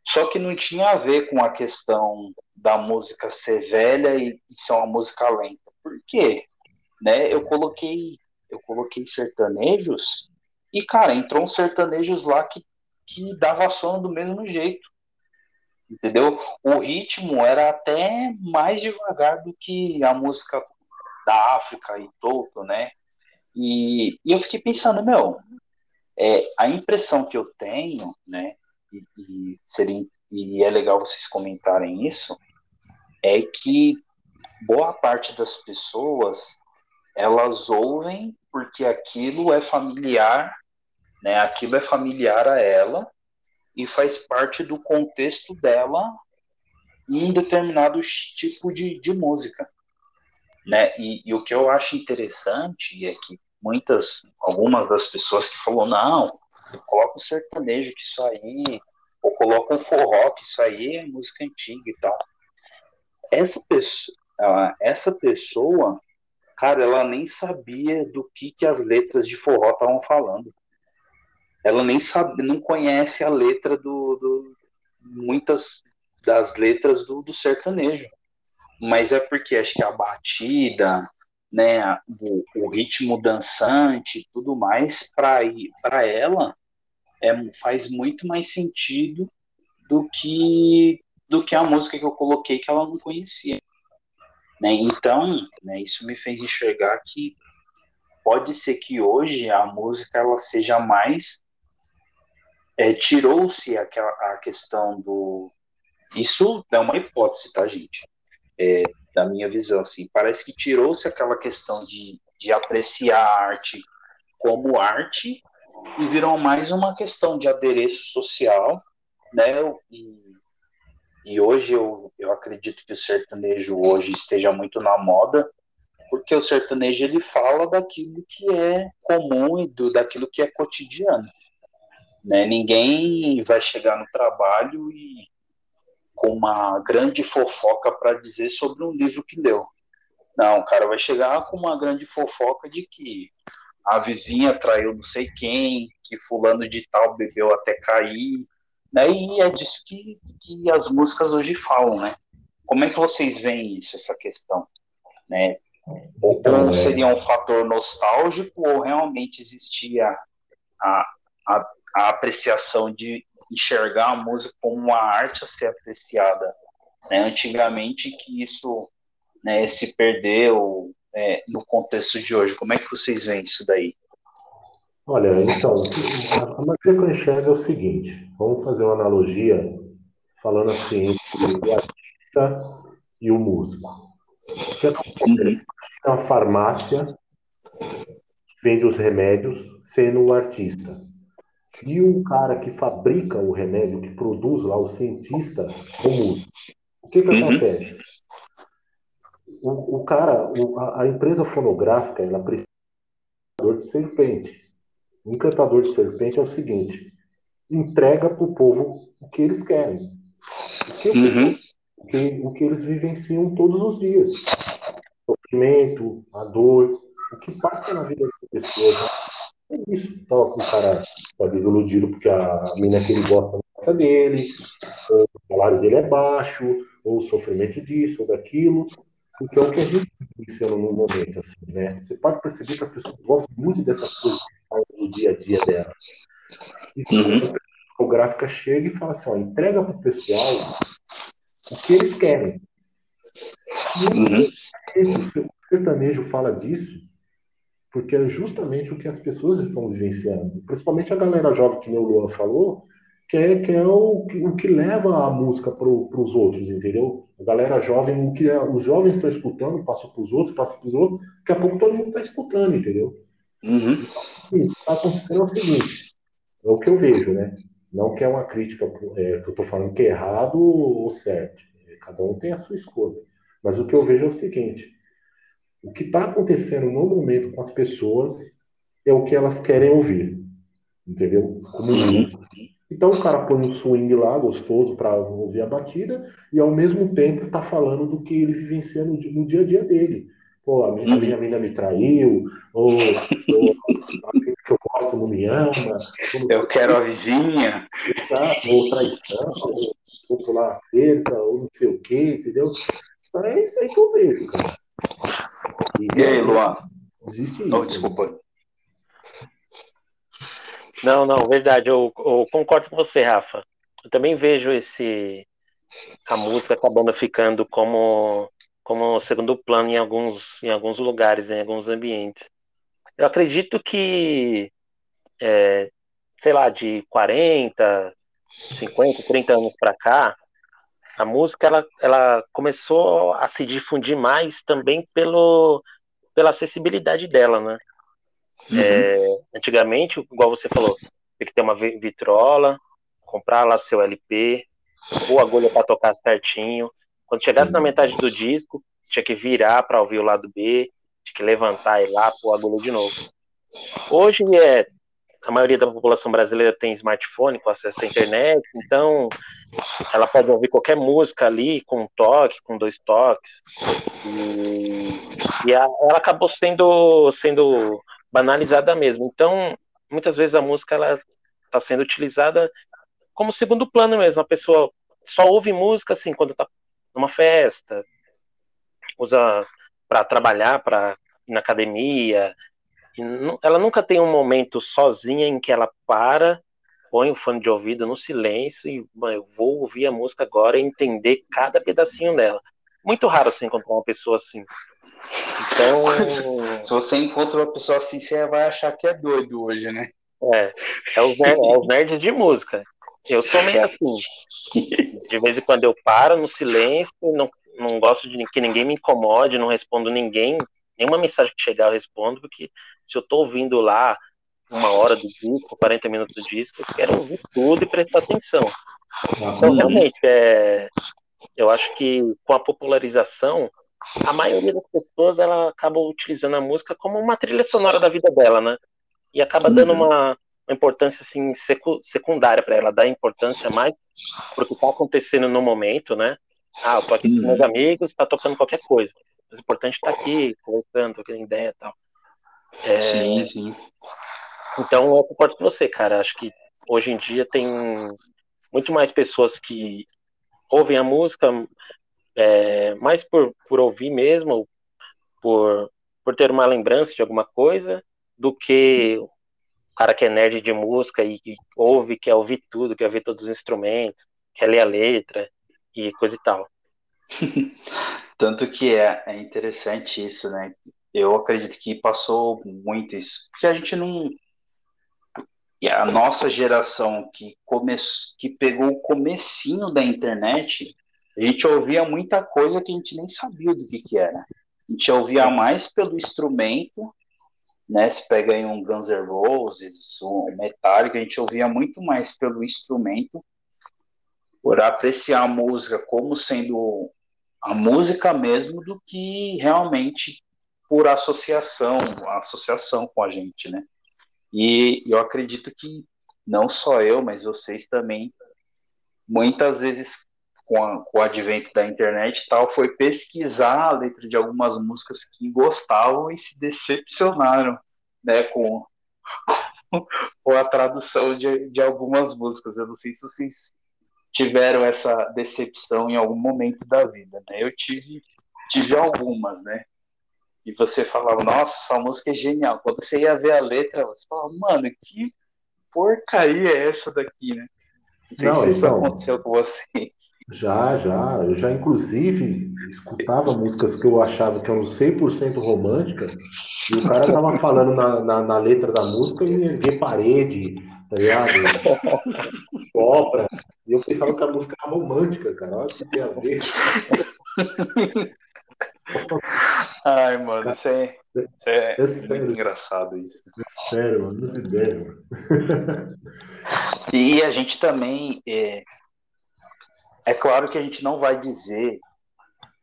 Só que não tinha a ver com a questão da música ser velha e, ser uma música lenta. Por quê? Né? Eu coloquei, eu coloquei sertanejos e, cara, entrou uns sertanejos lá que, que dava sono do mesmo jeito entendeu? O ritmo era até mais devagar do que a música da África e Toto, né? E, e eu fiquei pensando, meu, é, a impressão que eu tenho, né? E, e, seria, e é legal vocês comentarem isso, é que boa parte das pessoas elas ouvem porque aquilo é familiar, né? Aquilo é familiar a ela e faz parte do contexto dela em determinado tipo de, de música. Né? E, e, o que eu acho interessante é que muitas, algumas das pessoas que falou não, coloca um sertanejo que isso aí, ou coloca um forró que isso aí é música antiga e tal. Essa pessoa, essa pessoa, cara, ela nem sabia do que, que as letras de forró estavam falando ela nem sabe, não conhece a letra do, do muitas das letras do, do, sertanejo, mas é porque acho que a batida, né, o, o ritmo dançante, tudo mais, para ela é, faz muito mais sentido do que do que a música que eu coloquei que ela não conhecia. Né? Então, né, isso me fez enxergar que pode ser que hoje a música ela seja mais é, tirou-se a, a questão do. Isso é uma hipótese, tá, gente? É, da minha visão, assim. Parece que tirou-se aquela questão de, de apreciar a arte como arte e virou mais uma questão de adereço social, né? E, e hoje eu, eu acredito que o sertanejo hoje esteja muito na moda, porque o sertanejo ele fala daquilo que é comum e do, daquilo que é cotidiano. Né? Ninguém vai chegar no trabalho e com uma grande fofoca para dizer sobre um livro que leu. Não, o cara vai chegar com uma grande fofoca de que a vizinha traiu não sei quem, que fulano de tal bebeu até cair, né? E é disso que, que as músicas hoje falam, né? Como é que vocês veem isso, essa questão? Né? Ou, ou seria um fator nostálgico, ou realmente existia a, a, a apreciação de enxergar a música como uma arte a ser apreciada? Né? Antigamente que isso né, se perdeu é, no contexto de hoje. Como é que vocês veem isso daí? Olha, então, a maneira que eu enxergo é o seguinte: vamos fazer uma analogia falando assim entre o artista e o músico. Você tem uma farmácia vende os remédios sendo o artista. E o cara que fabrica o remédio, que produz lá, o cientista, o músico. O que, que uhum. acontece? O, o cara, o, a, a, empresa fonográfica, ela precisa de serpente. O encantador de serpente é o seguinte: entrega para o povo o que eles querem. O que, uhum. o, que, o que eles vivenciam todos os dias. O sofrimento, a dor, o que passa na vida das pessoas. Isso. Então, o cara está desiludido porque a mina que ele gosta não gosta dele, ou o salário dele é baixo, ou o sofrimento disso ou daquilo. Porque é o que a gente está vivenciando no momento, assim, né? Você pode perceber que as pessoas gostam muito dessas coisas no dia a dia delas. E uhum. a gráfica chega e fala assim, ó, entrega para o pessoal o que eles querem. E uhum. o sertanejo fala disso porque é justamente o que as pessoas estão vivenciando. Principalmente a galera jovem, que o Luan falou, que é, que é o, que, o que leva a música para os outros, entendeu? A galera jovem, o que é, os jovens estão escutando, passa para os outros, passa para os outros, daqui a pouco todo mundo está escutando, entendeu? Uhum. Então, está acontecendo o seguinte, é o que eu vejo, né? Não que é uma crítica é, que eu estou falando que é errado ou certo. É, cada um tem a sua escolha. Mas o que eu vejo é o seguinte: o que está acontecendo no momento com as pessoas é o que elas querem ouvir. Entendeu? Como uhum. Então o cara põe um swing lá, gostoso, para ouvir a batida, e ao mesmo tempo está falando do que ele vivencia no, no, dia a dia dele. Pô, a minha, a minha mina me traiu, ou, ou que eu gosto não me ama. Eu quero a vizinha. Exato, ou traição, ou, pular a cerca, ou não sei o quê, entendeu? Então é isso aí que eu vejo, cara. E, e aí, Luan? Existe isso. Oh, desculpa. Não, não, verdade. Eu, eu, concordo com você, Rafa. Eu também vejo esse a música acabando ficando como como segundo plano em alguns em alguns lugares, em alguns ambientes. Eu acredito que é, sei lá, de 40, 50, 30 anos para cá, a música ela, ela começou a se difundir mais também pelo, pela acessibilidade dela, né? Uhum. É, antigamente, igual você falou, tem que ter uma vitrola, comprar lá seu LP, ou agulha para tocar certinho. Quando chegasse na metade do disco, tinha que virar para ouvir o lado B, tinha que levantar e ir lá pôr a agulha de novo. Hoje é a maioria da população brasileira tem smartphone com acesso à internet, então ela pode ouvir qualquer música ali com um toque, com dois toques. E, e a, ela acabou sendo, sendo banalizada mesmo. Então, muitas vezes a música ela está sendo utilizada como segundo plano mesmo. A pessoa só ouve música assim quando está numa festa, usa para trabalhar, para ir na academia, ela nunca tem um momento sozinha em que ela para, põe o fone de ouvido no silêncio e eu vou ouvir a música agora e entender cada pedacinho dela. Muito raro você encontrar uma pessoa assim. Então. Se você encontra uma pessoa assim, você vai achar que é doido hoje, né? É, é os, é os nerds de música. Eu sou meio assim. De vez em quando eu paro no silêncio, não, não gosto de que ninguém me incomode, não respondo ninguém nenhuma mensagem que chegar eu respondo, porque se eu estou ouvindo lá uma hora do disco, 40 minutos do disco, eu quero ouvir tudo e prestar atenção. Então, realmente, é, eu acho que com a popularização, a maioria das pessoas ela acaba utilizando a música como uma trilha sonora da vida dela, né? E acaba dando uhum. uma, uma importância assim secu, secundária para ela, dá importância mais para o que está acontecendo no momento, né? Ah, eu tô aqui com meus uhum. amigos, está tocando qualquer coisa. Mas o importante é estar tá aqui, conversando, trocando ideia e tal. É, sim, sim. Então, eu concordo com você, cara. Acho que hoje em dia tem muito mais pessoas que ouvem a música é, mais por, por ouvir mesmo, por, por ter uma lembrança de alguma coisa, do que o cara que é nerd de música e, e ouve, quer ouvir tudo, quer ouvir todos os instrumentos, quer ler a letra e coisa e tal. Tanto que é, é interessante isso, né? Eu acredito que passou muito isso. Porque a gente não. E a nossa geração que, come... que pegou o comecinho da internet, a gente ouvia muita coisa que a gente nem sabia do que, que era. A gente ouvia mais pelo instrumento, né? Se pega aí um Guns N' Roses, um Metallica, a gente ouvia muito mais pelo instrumento, por apreciar a música como sendo a música mesmo, do que realmente por associação, associação com a gente, né? E eu acredito que não só eu, mas vocês também, muitas vezes com, a, com o advento da internet e tal, foi pesquisar a letra de algumas músicas que gostavam e se decepcionaram, né, com, com a tradução de, de algumas músicas. Eu não sei se vocês tiveram essa decepção em algum momento da vida, né? Eu tive, tive algumas, né? E você falava, nossa, essa música é genial. Quando você ia ver a letra, você falava, mano, que porcaria é essa daqui, né? Não sei Não, se isso então, aconteceu com vocês. Já, já. Eu já, inclusive, escutava músicas que eu achava que eram 100% românticas, e o cara tava falando na, na, na letra da música em erguer parede, tá ligado? Ópera. E eu pensava que a música era romântica, cara. Olha o que tem a ver. Ai, mano, isso é, isso é, é muito engraçado isso. É sério, mano, não ideia, E a gente também. É, é claro que a gente não vai dizer,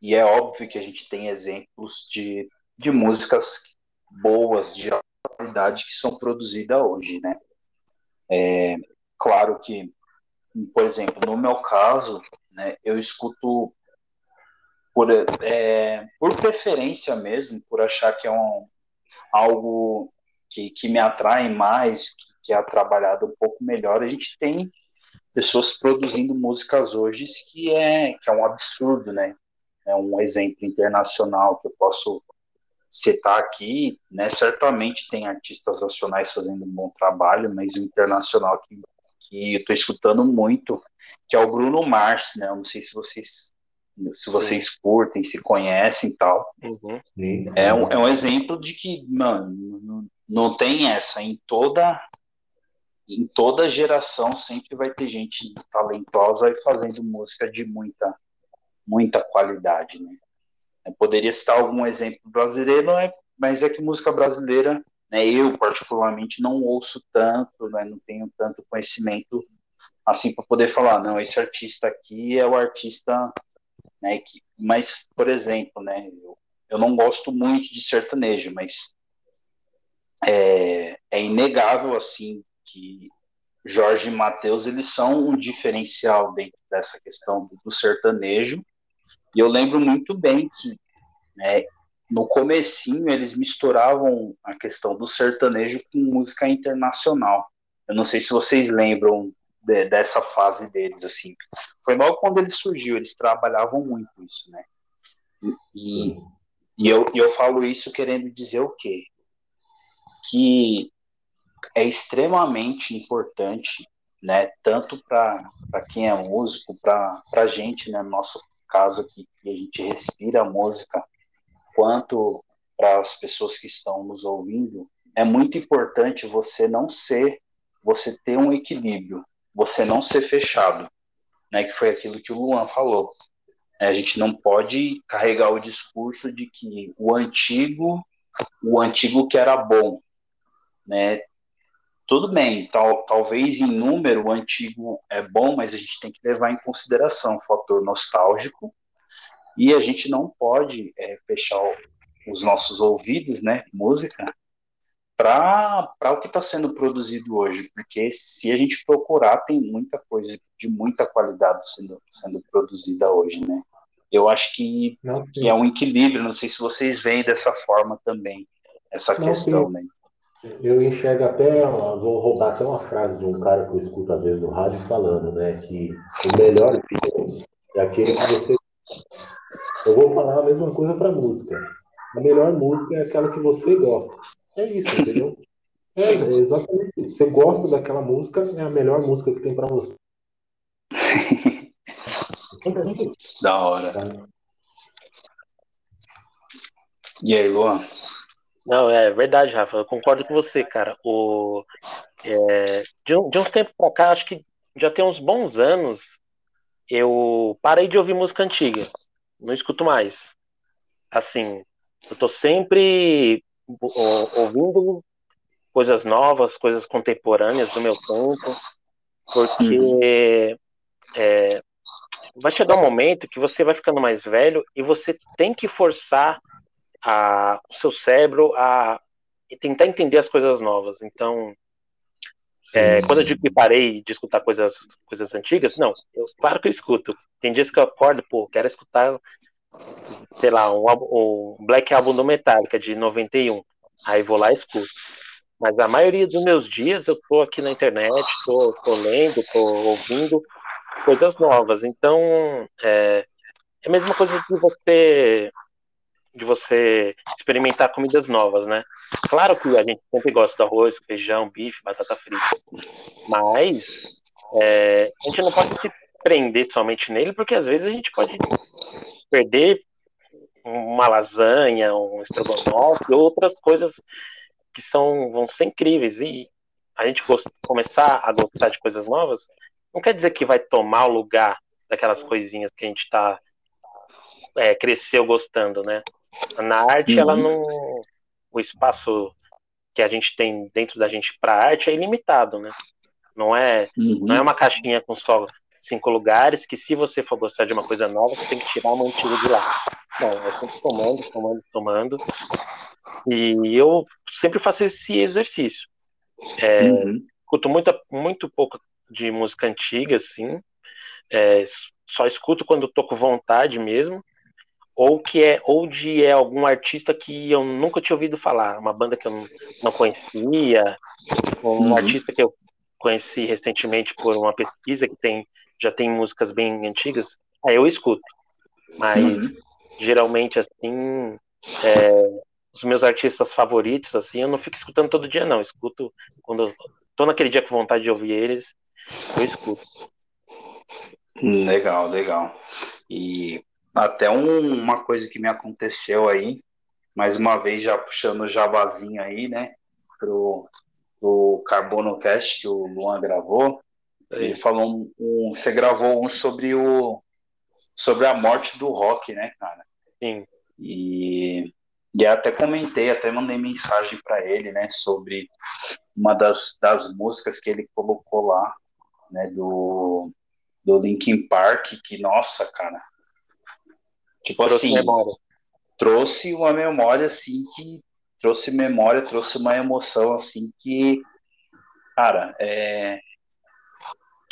e é óbvio que a gente tem exemplos de, de músicas boas, de qualidade, que são produzidas hoje, né? É, claro que, por exemplo, no meu caso, né, eu escuto por, é, por preferência mesmo, por achar que é um, algo que, que me atrai mais, que, que é trabalhado um pouco melhor, a gente tem pessoas produzindo músicas hoje que é, que é um absurdo, né? É um exemplo internacional que eu posso citar aqui, né? Certamente tem artistas nacionais fazendo um bom trabalho, mas o internacional que, que eu estou escutando muito, que é o Bruno Mars, né? Eu não sei se vocês se vocês curtem, se conhecem e tal. Uhum. É, um, é um exemplo de que, mano, não, tem essa. Em toda, em toda geração sempre vai ter gente talentosa e fazendo música de muita, muita qualidade, né? Eu poderia citar algum exemplo brasileiro, é, mas é que música brasileira, né, eu particularmente não ouço tanto, né, não tenho tanto conhecimento assim para poder falar, não, esse artista aqui é o artista né? Que, mas, por exemplo, né? Eu, eu não gosto muito de sertanejo, mas é, é inegável assim que Jorge e Matheus eles são um diferencial dentro dessa questão do, sertanejo. E eu lembro muito bem que né, no comecinho eles misturavam a questão do sertanejo com música internacional. Eu não sei se vocês lembram de, dessa fase deles, assim. Foi logo quando ele surgiu, eles trabalhavam muito isso, né? E, e, eu, eu falo isso querendo dizer o quê? Que é extremamente importante, né? Tanto para quem é músico, para a gente, né? No nosso caso aqui, que a gente respira a música, quanto para as pessoas que estão nos ouvindo, é muito importante você não ser, você ter um equilíbrio você não ser fechado, né? Que foi aquilo que o Luan falou. É, a gente não pode carregar o discurso de que o antigo, o antigo que era bom, né? Tudo bem, tal, talvez em número o antigo é bom, mas a gente tem que levar em consideração o fator nostálgico e a gente não pode é, fechar os nossos ouvidos, né? Música para o que está sendo produzido hoje, porque se a gente procurar, tem muita coisa de muita qualidade sendo, sendo produzida hoje, né? Eu acho que, que é um equilíbrio, não sei se vocês veem dessa forma também, essa não, questão, sim. né? Eu enxergo até, vou roubar até uma frase de um cara que eu escuto às vezes no rádio falando, né, que o melhor vinho é aquele que você. Eu vou falar a mesma coisa para música. A melhor música é aquela que você gosta. É isso, entendeu? É, é exatamente isso. Você gosta daquela música, é a melhor música que tem para você. da hora. Tá? E aí, Luan? Não, é verdade, Rafa. Eu concordo com você, cara. O, é, de, um, de uns tempos pra cá, acho que já tem uns bons anos, eu parei de ouvir música antiga. Não escuto mais. Assim, eu tô sempre ouvindo coisas novas, coisas contemporâneas do meu tempo, porque uhum. é, vai chegar um momento que você vai ficando mais velho e você tem que forçar a, o seu cérebro a tentar entender as coisas novas. Então, é, quando eu digo que parei de escutar coisas, coisas antigas, não, eu, claro que eu escuto. Tem dias que eu acordo, pô, quero escutar, sei lá, um, um Black Album do Metallica de 91. Aí vou lá e escuto. Mas a maioria dos meus dias eu tô aqui na internet, tô, tô lendo, tô ouvindo coisas novas. Então, é, é a mesma coisa que você de você experimentar comidas novas, né? Claro que a gente sempre gosta do arroz, feijão, bife, batata frita, mas é, a gente não pode se prender somente nele, porque às vezes a gente pode perder uma lasanha, um estrogonofe, outras coisas que são vão ser incríveis e a gente começar a gostar de coisas novas, não quer dizer que vai tomar o lugar daquelas coisinhas que a gente tá é, cresceu gostando, né? Na arte, uhum. ela não. O espaço que a gente tem dentro da gente para arte é ilimitado, né? Não é, uhum. não é uma caixinha com só cinco lugares que se você for gostar de uma coisa nova, você tem que tirar uma antiga de lá. Não, é sempre tomando, tomando, tomando. E eu sempre faço esse exercício. É, uhum. Escuto muito, muito pouco de música antiga, assim. É, só escuto quando tô com vontade mesmo ou que é ou de é algum artista que eu nunca tinha ouvido falar, uma banda que eu não, conhecia, um uhum. artista que eu conheci recentemente por uma pesquisa que tem já tem músicas bem antigas, aí eu escuto. Mas uhum. geralmente assim, é, os meus artistas favoritos assim, eu não fico escutando todo dia não, eu escuto quando eu tô naquele dia com vontade de ouvir eles, eu escuto. Legal, legal. E até um, uma coisa que me aconteceu aí, mais uma vez já puxando o jabazinho aí, né, pro, pro Carbono Cast que o Luan gravou, ele falou um, um, você gravou um sobre o sobre a morte do rock, né, cara? Sim. E, e até comentei, até mandei mensagem para ele, né, sobre uma das, das músicas que ele colocou lá, né, do do Linkin Park, que nossa, cara, Tipo trouxe assim, memória. trouxe uma memória assim que trouxe memória, trouxe uma emoção assim que, cara, é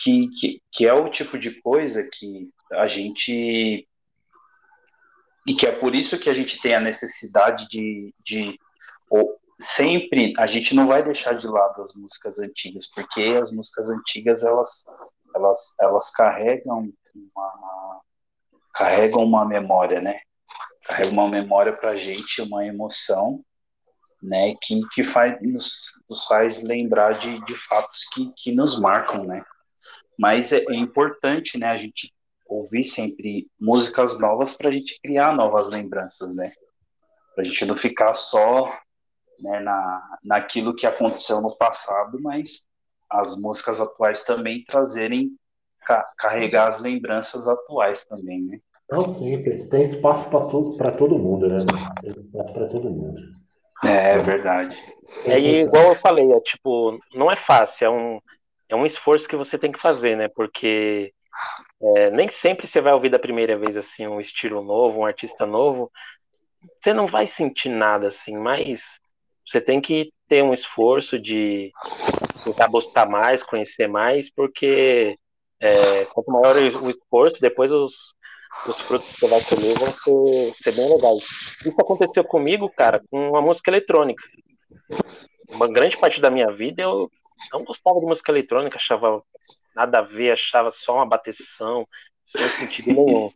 que, que, que é o tipo de coisa que a gente e que é por isso que a gente tem a necessidade de, de ou, sempre a gente não vai deixar de lado as músicas antigas porque as músicas antigas elas elas elas carregam uma, carregam uma memória, né? Carregam uma memória para a gente, uma emoção, né? Que, que faz, nos, nos faz lembrar de, de fatos que, que nos marcam, né? Mas é, é importante, né? A gente ouvir sempre músicas novas para a gente criar novas lembranças, né? Para a gente não ficar só né, na, naquilo que aconteceu no passado, mas as músicas atuais também trazerem ca carregar as lembranças atuais também, né? Não, sim, tem, tem espaço para todo, todo mundo, né? Tem espaço para todo mundo. É, é verdade. É igual eu falei, é tipo, não é fácil, é um, é um esforço que você tem que fazer, né? Porque é, nem sempre você vai ouvir da primeira vez assim um estilo novo, um artista novo. Você não vai sentir nada assim, mas você tem que ter um esforço de tentar buscar mais, conhecer mais, porque é, quanto maior o esforço, depois os, os frutos que você vai colher vão ser, ser bem legais. Isso aconteceu comigo, cara, com uma música eletrônica. Uma grande parte da minha vida eu não gostava de música eletrônica, achava nada a ver, achava só uma bateção, sem sentido nenhum.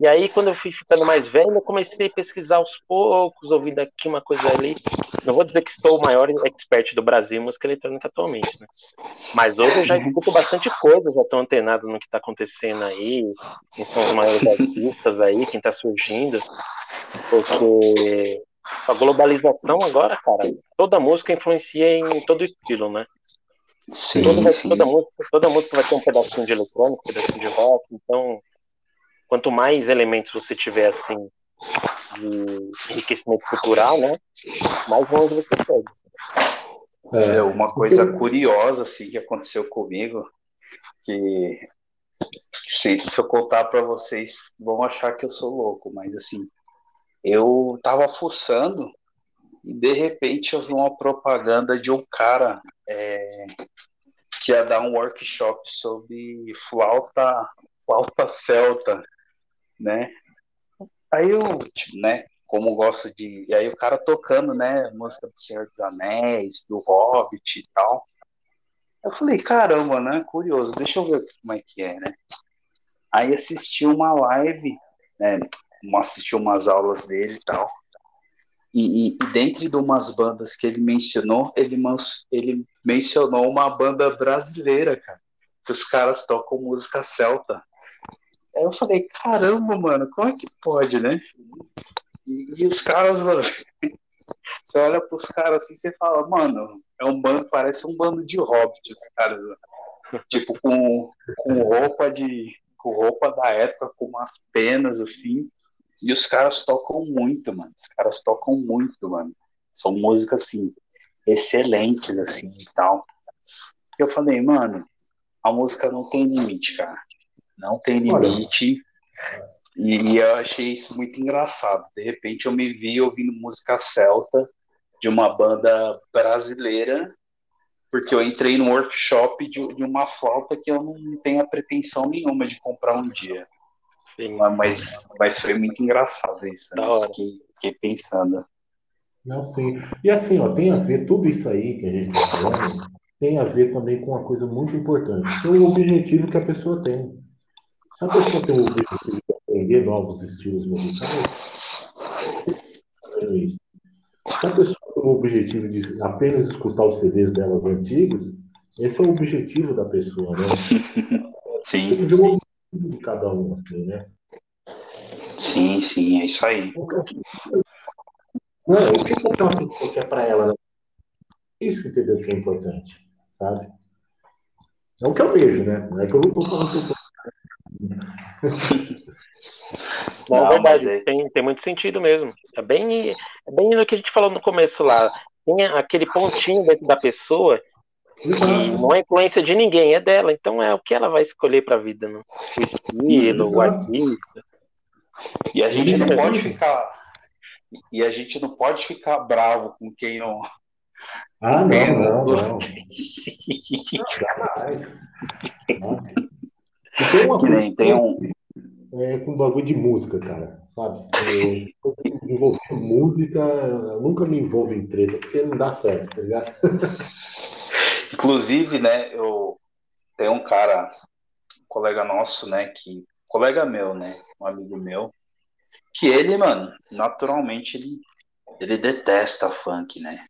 E aí, quando eu fui ficando mais velho, eu comecei a pesquisar aos poucos, ouvindo aqui uma coisa ali. Não vou dizer que estou o maior expert do Brasil em música eletrônica atualmente, né? Mas hoje eu já escuto bastante coisa, já estou antenado no que está acontecendo aí, quem são os maiores artistas aí, quem está surgindo. Porque a globalização agora, cara, toda música influencia em todo estilo, né? Sim, toda, sim. Toda, música, toda música vai ter um pedacinho de eletrônico, um pedacinho de rock, então quanto mais elementos você tiver assim de enriquecimento cultural, né, mais longe você pode. É uma coisa curiosa assim que aconteceu comigo, que se, se eu contar para vocês vão achar que eu sou louco, mas assim eu tava fuçando e de repente eu vi uma propaganda de um cara é, que ia dar um workshop sobre flauta flauta celta né? Aí eu, tipo, né, como gosto de. E aí o cara tocando, né, música do Senhor dos Anéis, do Hobbit e tal. Eu falei, caramba, né? Curioso, deixa eu ver como é que é, né? Aí assisti uma live, né? Assisti umas aulas dele e tal. E, e, e dentro de umas bandas que ele mencionou, ele, ele mencionou uma banda brasileira, cara. Que os caras tocam música celta. Aí eu falei, caramba, mano, como é que pode, né? E, e os caras, mano, você olha pros caras assim, você fala, mano, é um bando, parece um bando de hobbits, caras. Tipo, com, com roupa de. com roupa da época, com umas penas assim. E os caras tocam muito, mano. Os caras tocam muito, mano. São músicas assim, excelentes, assim e tal. Eu falei, mano, a música não tem limite, cara. Não tem limite. E, e eu achei isso muito engraçado. De repente eu me vi ouvindo música celta de uma banda brasileira, porque eu entrei num workshop de, de uma flauta que eu não tenho a pretensão nenhuma de comprar um dia. Sim. Mas, mas foi muito engraçado isso. Né? Fiquei, fiquei pensando. Não, sim. E assim, ó, tem a ver, tudo isso aí que a gente está falando, tem a ver também com uma coisa muito importante, que é o objetivo que a pessoa tem. Se a pessoa tem o objetivo de aprender novos estilos musicais, é isso. Se a pessoa tem o objetivo de apenas escutar os CDs delas antigos, esse é o objetivo da pessoa, né? Sim. Tem que ver o de cada um, assim, né? Sim, sim, é isso aí. Não, o que aquela pessoa quer para ela? Né? Isso, entendeu? Que é importante, sabe? É o que eu vejo, né? Não é que eu não estou falando que eu tô Não, é verdade, é... tem, tem muito sentido mesmo. É bem, é bem no que a gente falou no começo lá. Tem aquele pontinho dentro da pessoa que não é influência de ninguém, é dela. Então é o que ela vai escolher para a vida, né? o estilo, Exato. o artista. E a gente não pode ficar. E a gente não pode ficar bravo com quem não. Ah, não, não, não. Tem uma nem tem um. É com bagulho de música, cara, sabe? Se eu envolver música, eu nunca me envolvo em treta, porque não dá certo, tá ligado? Inclusive, né, eu tenho um cara, um colega nosso, né, que. Colega meu, né? Um amigo meu, que ele, mano, naturalmente ele, ele detesta funk, né?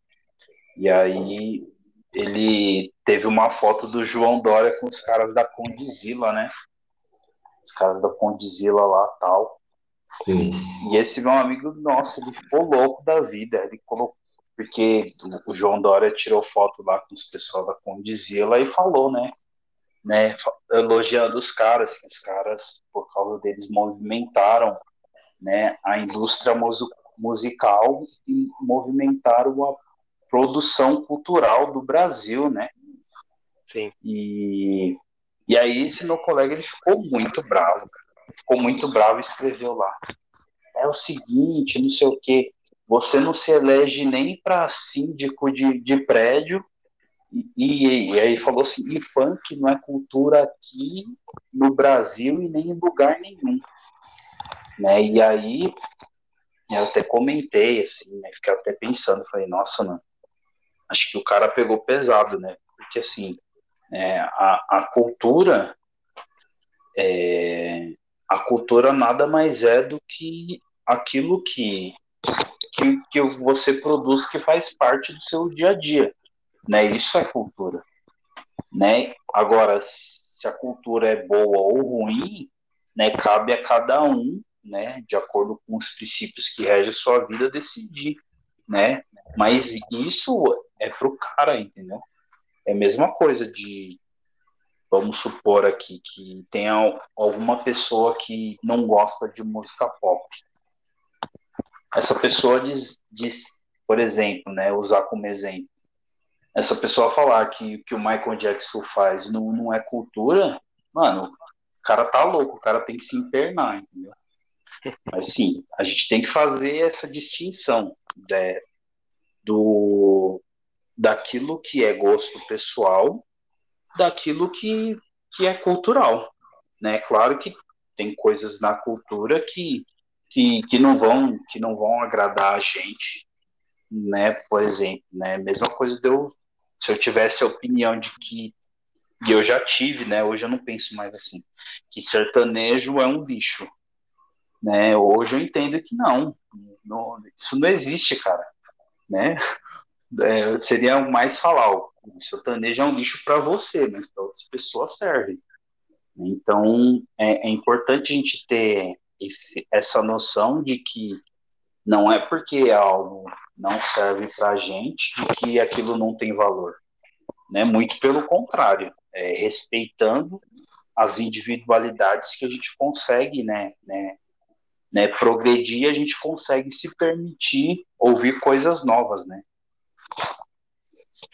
E aí ele teve uma foto do João Dória com os caras da Condizila, né? Os caras da Condizila lá tal. Sim. E esse meu amigo nosso, ele ficou louco da vida. Ele colocou, porque o João Dória tirou foto lá com os pessoal da Condizila e falou, né? né elogiando os caras, que os caras, por causa deles, movimentaram né, a indústria musical e movimentaram a produção cultural do Brasil, né? Sim. E, e aí esse meu colega ele ficou muito bravo, cara. ficou muito bravo e escreveu lá. É o seguinte, não sei o quê, você não se elege nem para síndico de, de prédio E, e, aí falou assim, e funk não é cultura aqui no Brasil e nem em lugar nenhum. Né? E aí eu até comentei, assim, né? Fiquei até pensando, falei, nossa, mano, acho que o cara pegou pesado, né? Porque assim, é, a, a cultura é, a cultura nada mais é do que aquilo que, que, que você produz que faz parte do seu dia a dia né? Isso é cultura, né? Agora, se a cultura é boa ou ruim, né? Cabe a cada um, né? De acordo com os princípios que regem a sua vida, decidir, né? Mas isso é pro cara, entendeu? É a mesma coisa de vamos supor aqui que tem alguma pessoa que não gosta de música pop. Essa pessoa diz, diz por exemplo, né, usar como exemplo, essa pessoa falar que que o Michael Jackson faz não, não é cultura, mano, o cara tá louco, o cara tem que se internar, entendeu? Mas sim, a gente tem que fazer essa distinção né, do daquilo que é gosto pessoal, daquilo que, que é cultural, né? Claro que tem coisas na cultura que, que, que não vão que não vão agradar a gente, né? Por exemplo, né? Mesma coisa de eu se eu tivesse a opinião de que e eu já tive, né? Hoje eu não penso mais assim, que sertanejo é um bicho, né? Hoje eu entendo que não, não isso não existe, cara, né? É, seria mais falar, o sertanejo é um lixo para você, mas para outras pessoas serve. Então é, é importante a gente ter esse, essa noção de que não é porque algo não serve para a gente que aquilo não tem valor. Né? Muito pelo contrário, é, respeitando as individualidades que a gente consegue né, né, né, progredir, a gente consegue se permitir ouvir coisas novas. Né?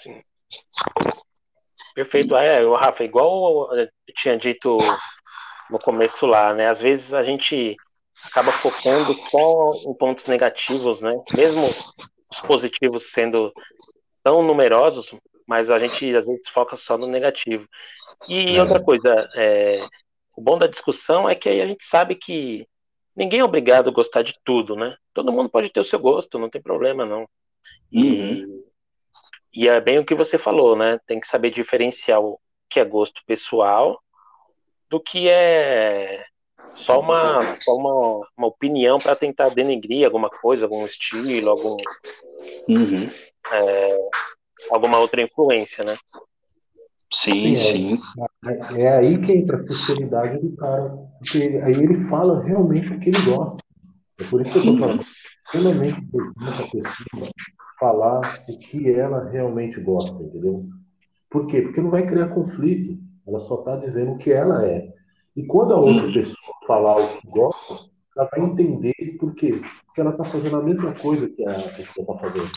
Sim. Perfeito. É, Rafa, igual eu tinha dito no começo lá, né? Às vezes a gente acaba focando só em pontos negativos, né? Mesmo os positivos sendo tão numerosos, mas a gente às vezes foca só no negativo. E é. outra coisa, é, o bom da discussão é que a gente sabe que ninguém é obrigado a gostar de tudo, né? Todo mundo pode ter o seu gosto, não tem problema, não. E, uhum. e é bem o que você falou, né? Tem que saber diferenciar o que é gosto pessoal do que é só uma, só uma, uma opinião para tentar denegrir alguma coisa, algum estilo, algum, uhum. é, alguma outra influência, né? Sim, sim. É, é, aí que entra a sinceridade do cara, porque aí ele fala realmente o que ele gosta. É por isso que eu estou falando. Extremamente importante a pessoa falar o que ela realmente gosta, entendeu? Por quê? Porque não vai criar conflito. Ela só está dizendo o que ela é. E quando a outra pessoa falar o que gosta, ela vai entender por quê. Porque ela está fazendo a mesma coisa que a pessoa está fazendo.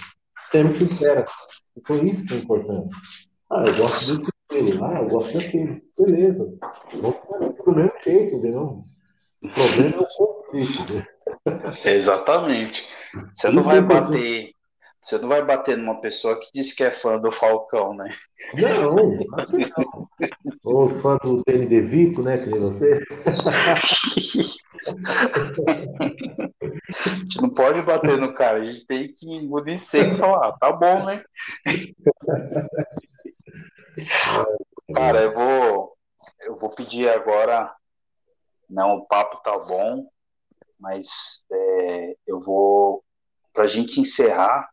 Sendo sincera. Então isso que é importante. Ah, eu gosto desse filme. Ah, eu gosto daquele. Beleza. Vamos fazer do mesmo jeito, entendeu? O problema é o conflito. Né? Exatamente. Você não vai bater você não vai bater numa pessoa que diz que é fã do Falcão, né? Não, não. Ou fã do Danny DeVito, né? Que nem você. A gente não pode bater no cara, a gente tem que engolir seco e falar, ah, tá bom, né? Cara, eu vou, eu vou pedir agora. Não, o papo tá bom, mas é, eu vou, para a gente encerrar,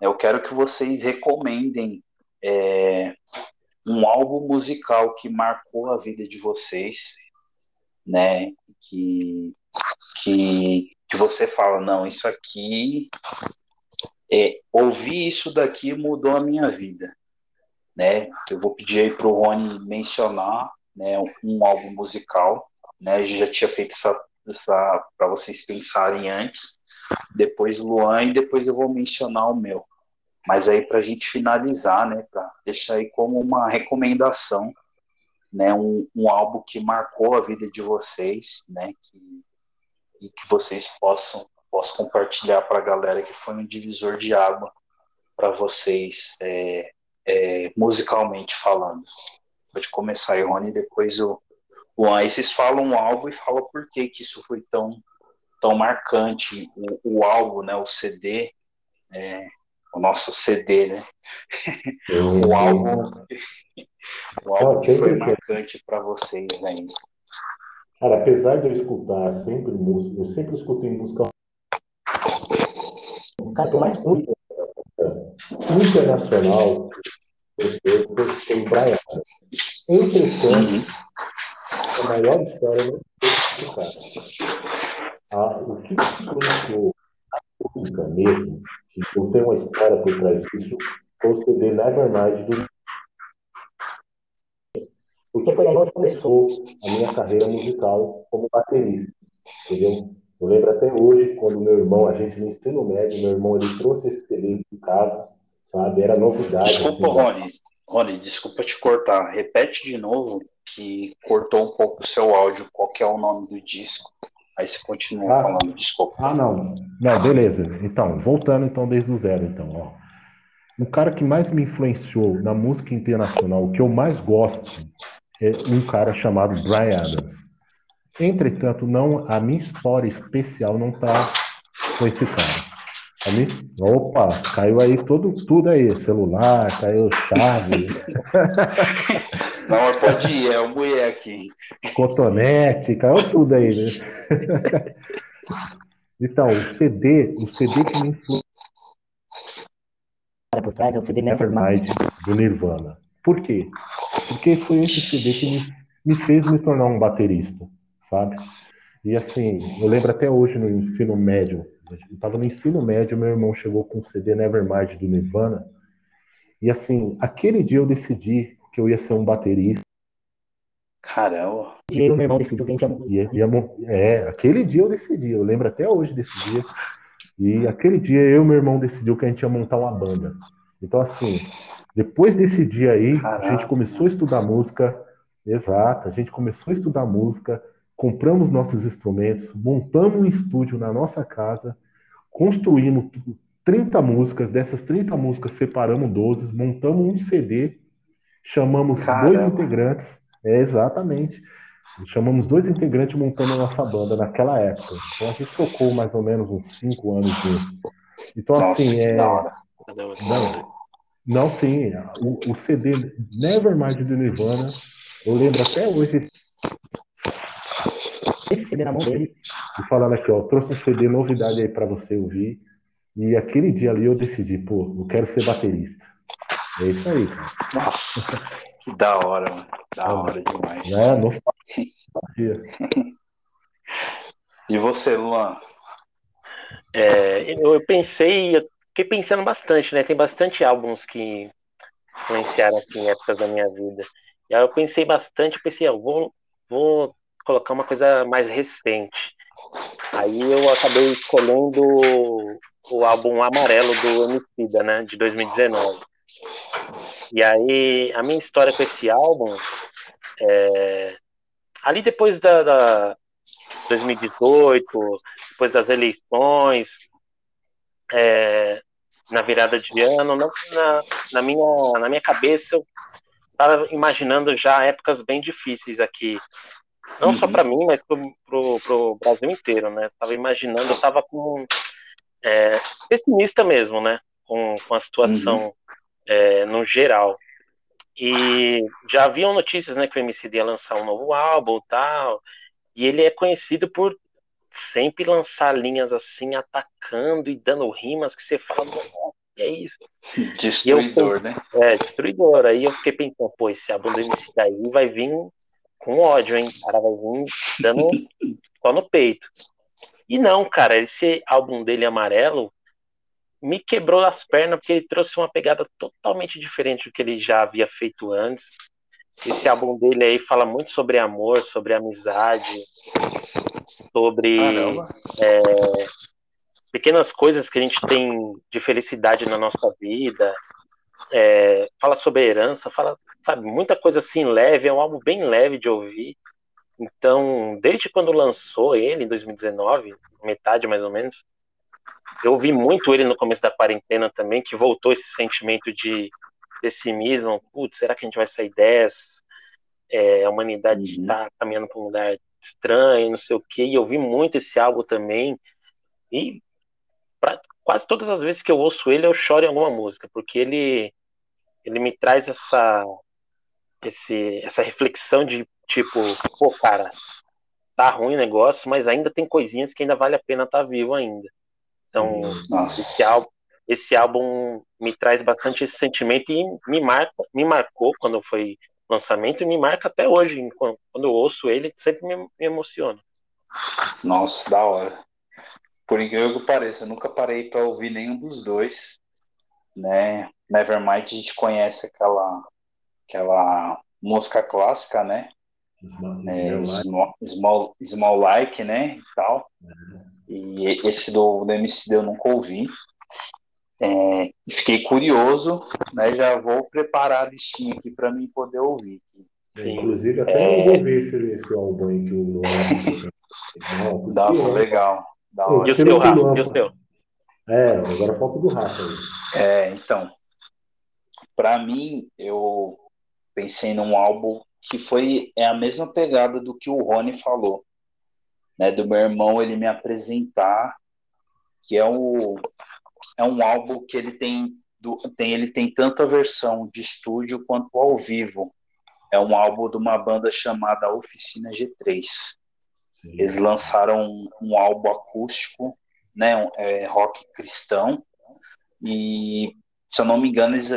eu quero que vocês recomendem é, um álbum musical que marcou a vida de vocês, né? Que, que, que você fala, não, isso aqui, é, ouvir isso daqui mudou a minha vida, né? Eu vou pedir aí para o Rony mencionar né, um, um álbum musical, né? Eu já tinha feito essa, essa para vocês pensarem antes, depois Luan e depois eu vou mencionar o meu. Mas aí para a gente finalizar, né, para deixar aí como uma recomendação, né, um, um, álbum que marcou a vida de vocês, né, que, e que vocês possam, possam compartilhar para a galera que foi um divisor de água para vocês é, é, musicalmente falando? Pode começar aí, Rony, depois o, o Aí vocês falam o álbum e falam por que, que isso foi tão, tão marcante, o, o álbum, né, o CD, é, o nosso CD, né? o álbum, o álbum que foi marcante para vocês ainda. Cara, apesar de eu escutar sempre música, eu sempre escutei música. O cara que eu mais curto internacional foi o Brian. Entretanto, a maior história não foi cara. Ah, o que influenciou a música mesmo, que eu tenho uma história por trás disso, o CD Nevermind do porque foi onde começou a minha carreira musical como baterista, entendeu? Eu lembro até hoje, quando meu irmão, a gente no ensino médio, meu irmão, ele trouxe esse CD de casa, sabe? Era novidade. Desculpa, assim, Rony. Rony, desculpa te cortar. Repete de novo, que cortou um pouco o seu áudio. Qual que é o nome do disco? Aí você continua ah, falando, desculpa. Ah, não. Não, beleza. Então, voltando então desde o zero, então, ó. O cara que mais me influenciou na música internacional, o que eu mais gosto, é um cara chamado Brian Adams. Entretanto, não, a minha história especial não está com esse cara. A minha, opa, caiu aí tudo, tudo aí, celular, caiu chave. Não, pode ir, é o mulher aqui. Cotonete, caiu tudo aí, né? Então, o CD, o CD que me influenciou por trás é o CD Nevermind do Nirvana. Por quê? Porque foi esse CD que me, me fez me tornar um baterista, sabe? E assim, eu lembro até hoje no ensino médio, eu estava no ensino médio, meu irmão chegou com o CD Nevermind do Nirvana, e assim, aquele dia eu decidi que eu ia ser um baterista. Caramba! E o meu irmão decidiu que a gente ia... ia, ia é, aquele dia eu decidi, eu lembro até hoje desse dia. E aquele dia eu e meu irmão decidiu que a gente ia montar uma banda. Então, assim, depois desse dia aí, Caraca. a gente começou a estudar música, exato, a gente começou a estudar música, compramos nossos instrumentos, montamos um estúdio na nossa casa, construímos 30 músicas, dessas 30 músicas separamos 12, montamos um CD, chamamos Caramba. dois integrantes, é exatamente, chamamos dois integrantes montando a nossa banda naquela época. Então a gente tocou mais ou menos uns 5 anos juntos. Então, Nossa, assim, é. Não, não, sim. O, o CD Nevermind do Nirvana, eu lembro até hoje. Esse CD na mão dele. E falando aqui, ó, trouxe um CD novidade aí para você ouvir. E aquele dia ali eu decidi, pô, eu quero ser baterista. É isso aí, cara. Nossa, que da hora, mano. Da hora demais. É, nostalgia. e você, Luan? É, eu pensei, fiquei pensando bastante, né? Tem bastante álbuns que influenciaram assim, em épocas da minha vida. E aí eu pensei bastante, pensei, eu vou, vou colocar uma coisa mais recente. Aí eu acabei escolhendo o álbum Amarelo do Emicida, né, de 2019. E aí a minha história com esse álbum é, ali depois da, da 2018, depois das eleições, é, na virada de ano, na, na, minha, na minha cabeça eu estava imaginando já épocas bem difíceis aqui. Não uhum. só para mim, mas para o Brasil inteiro, né? Tava imaginando, eu tava com é, pessimista mesmo, né? Com, com a situação uhum. é, no geral. E já haviam notícias, né, que o MC ia lançar um novo álbum tal. E ele é conhecido por sempre lançar linhas assim, atacando e dando rimas que você fala, que é isso? Destruidor, eu, né? É, destruidor. Aí eu fiquei pensando, pô, esse álbum do MC daí vai vir com ódio, hein? O cara vai vir dando só no peito. E não, cara, esse álbum dele amarelo me quebrou as pernas porque ele trouxe uma pegada totalmente diferente do que ele já havia feito antes. Esse álbum dele aí fala muito sobre amor, sobre amizade, sobre é, pequenas coisas que a gente tem de felicidade na nossa vida. É, fala sobre herança, fala, sabe, muita coisa assim leve, é um álbum bem leve de ouvir. Então, desde quando lançou ele, em 2019, metade mais ou menos, eu ouvi muito ele no começo da quarentena também, que voltou esse sentimento de pessimismo, putz, será que a gente vai sair dessa? É, a humanidade está uhum. caminhando para um lugar estranho, não sei o quê, e eu vi muito esse álbum também, e pra, quase todas as vezes que eu ouço ele, eu choro em alguma música, porque ele, ele me traz essa, esse, essa reflexão de tipo, pô, cara, tá ruim o negócio, mas ainda tem coisinhas que ainda vale a pena estar tá vivo ainda. Então, esse álbum, esse álbum me traz bastante esse sentimento e me marca, me marcou quando foi lançamento e me marca até hoje. Quando, eu ouço ele, sempre me, me emociona. Nossa, da hora. Por incrível que pareça, eu nunca parei para ouvir nenhum dos dois, né? Nevermind a gente conhece aquela aquela música clássica, né? É, small, small, small, Like, né? E tal. E esse do, do MCD eu nunca ouvi. É, fiquei curioso, né? Já vou preparar a listinha aqui para mim poder ouvir. Sim. Inclusive, até é... eu vou ver esse, esse álbum aí que o. Nossa, legal. E o seu, Rafa? E o seu? É, agora falta do Rafa. É, então. Para mim, eu pensei num álbum que foi é a mesma pegada do que o Rony falou, né, do meu irmão ele me apresentar, que é o é um álbum que ele tem do, tem ele tem tanto a versão de estúdio quanto ao vivo. É um álbum de uma banda chamada Oficina G3. Sim. Eles lançaram um, um, álbum acústico, né, um, é, rock cristão, e se eu não me engano eles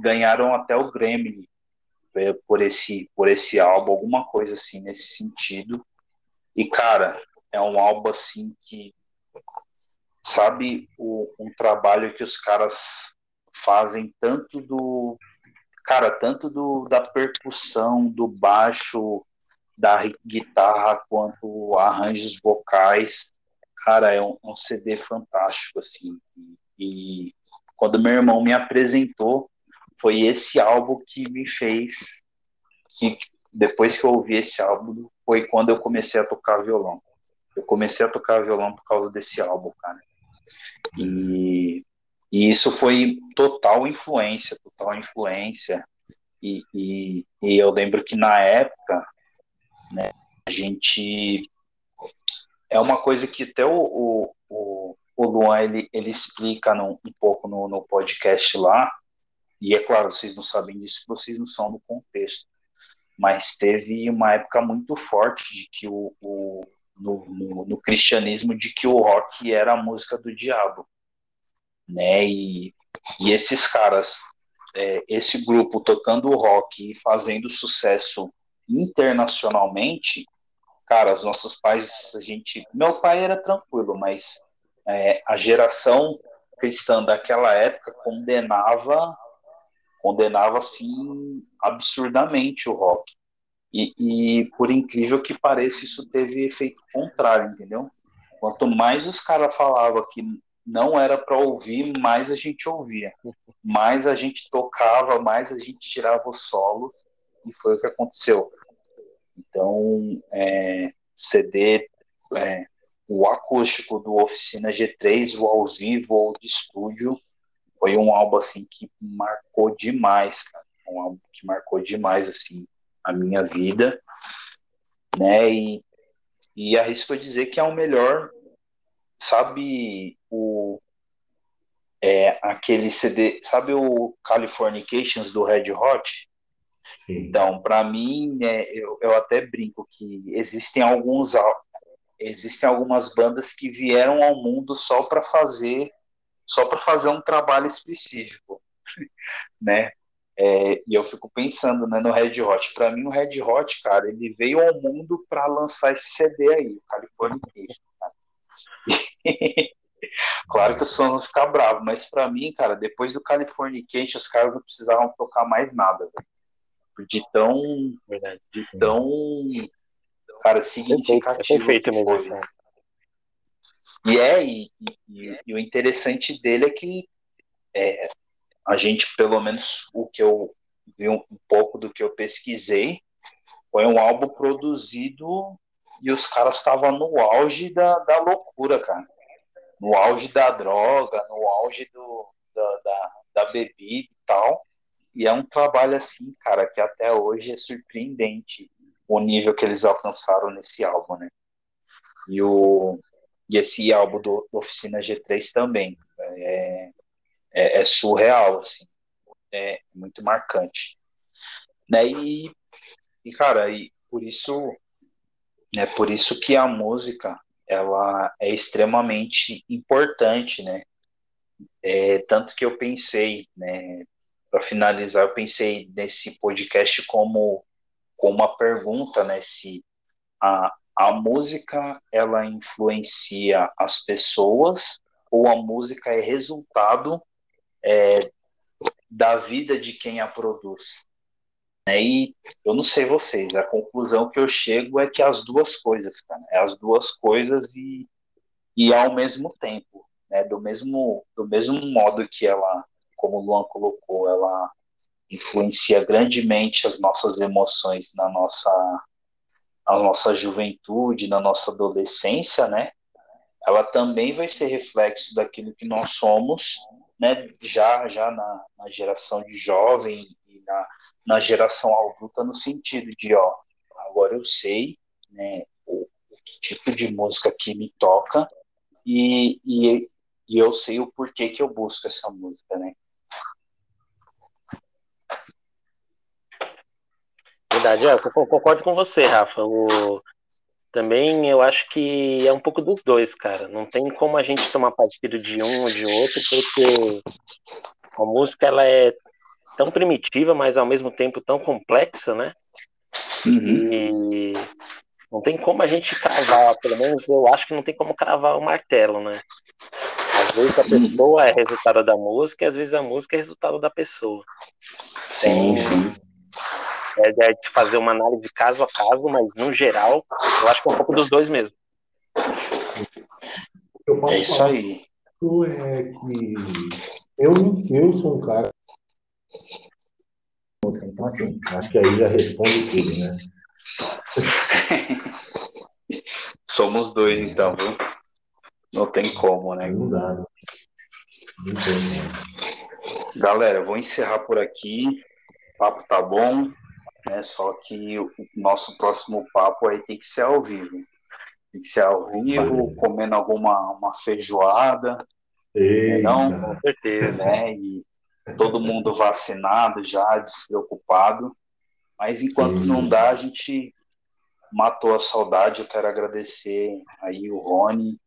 ganharam até o Grammy é, por esse por esse álbum, alguma coisa assim nesse sentido. E cara, é um álbum assim que sabe o, um trabalho que os caras fazem tanto do cara, tanto do da percussão, do baixo, da guitarra quanto arranjos vocais. Cara, é um, um CD fantástico assim. E, e quando meu irmão me apresentou foi esse álbum que me fez que depois que eu ouvi esse álbum foi quando eu comecei a tocar violão. Eu comecei a tocar violão por causa desse álbum, cara. E, e isso foi total influência, total influência. E, e, e eu lembro que na época, né, a gente é uma coisa que até o, o, o, Luan ele, ele explica no, um pouco no, no podcast lá, e é claro, vocês não sabem disso, vocês não são no contexto. Mas teve uma época muito forte de que o, o no, no, no, cristianismo de que o rock era a música do diabo, né? E, e esses caras, é, esse grupo tocando rock e fazendo sucesso internacionalmente, cara, os nossos pais, a gente, meu pai era tranquilo, mas é, a geração cristã daquela época condenava condenava assim absurdamente o rock. E, e, por incrível que pareça, isso teve efeito contrário, entendeu? Quanto mais os caras falavam que não era para ouvir, mais a gente ouvia. Mais a gente tocava, mais a gente tirava o solo, e foi o que aconteceu. Então, é, CD, é, o acústico do Oficina G3, o ao vivo ou de estúdio, foi um álbum assim que marcou demais, cara. Um álbum que marcou demais assim a minha vida, né? E, e arrisco dizer que é o melhor, sabe o é, aquele CD, sabe o Californications do Red Hot? Sim. Então, para mim, é, eu, eu até brinco que existem alguns existem algumas bandas que vieram ao mundo só para fazer só para fazer um trabalho específico, né? É, e eu fico pensando né, no Red Hot. Para mim, o Red Hot, cara, ele veio ao mundo para lançar esse CD aí, o Californication. claro que os sons vão ficar bravos, mas para mim, cara, depois do Californication, os caras não precisavam tocar mais nada, véio. De tão, de tão, cara, significativo. Perfeito mesmo. Assim. E é, e, e, e, o interessante dele é que é, a gente, pelo menos o que eu vi um, um, pouco do que eu pesquisei, foi um álbum produzido e os caras estavam no auge da, da loucura, cara. No auge da droga, no auge do, da, da, da bebida e tal. E é um trabalho assim, cara, que até hoje é surpreendente o nível que eles alcançaram nesse álbum, né? E, o, e esse álbum do, do Oficina G3 também é, é, é, surreal, assim, é muito marcante. Né? E, e, cara, e por isso, né, por isso que a música ela é extremamente importante, né? É, tanto que eu pensei, né, para finalizar, eu pensei nesse podcast como, como uma pergunta, né, se a, a música ela influencia as pessoas ou a música é resultado é, da vida de quem a produz. É, e eu não sei vocês, a conclusão que eu chego é que as duas coisas, cara, é as duas coisas e, e ao mesmo tempo, né, do mesmo do mesmo modo que ela, como o Luan colocou, ela influencia grandemente as nossas emoções na nossa na nossa juventude, na nossa adolescência, né? Ela também vai ser reflexo daquilo que nós somos, né? Já já na, na geração de jovem e na na geração adulta no sentido de, ó, agora eu sei, né, o, o que tipo de música que me toca e, e, e eu sei o porquê que eu busco essa música, né? Verdade, é, eu concordo com você, Rafa. O... Também eu acho que é um pouco dos dois, cara. Não tem como a gente tomar partido de um ou de outro, porque a música ela é tão primitiva, mas ao mesmo tempo tão complexa, né? Uhum. E não tem como a gente cravar, pelo menos eu acho que não tem como cravar o martelo, né? Às vezes a uhum. pessoa é resultado da música, e às vezes a música é resultado da pessoa. Sim, então, sim. É, é de fazer uma análise caso a caso, mas no geral, eu acho que é um pouco dos dois mesmo. é isso aí. É que eu, eu sou um cara. Então, assim, acho que aí já responde tudo, né? Somos dois, então, viu? Não tem como, né? Não dá. Não tem, Galera, vou encerrar por aqui. O papo tá bom, né? Só que o nosso próximo papo aí tem que ser ao vivo. Tem que ser ao vivo, comendo alguma uma feijoada. Eita. Não, com certeza, né? E todo mundo vacinado já, despreocupado. Mas enquanto Sim. não dá, a gente matou a saudade. Eu quero agradecer aí o Rony,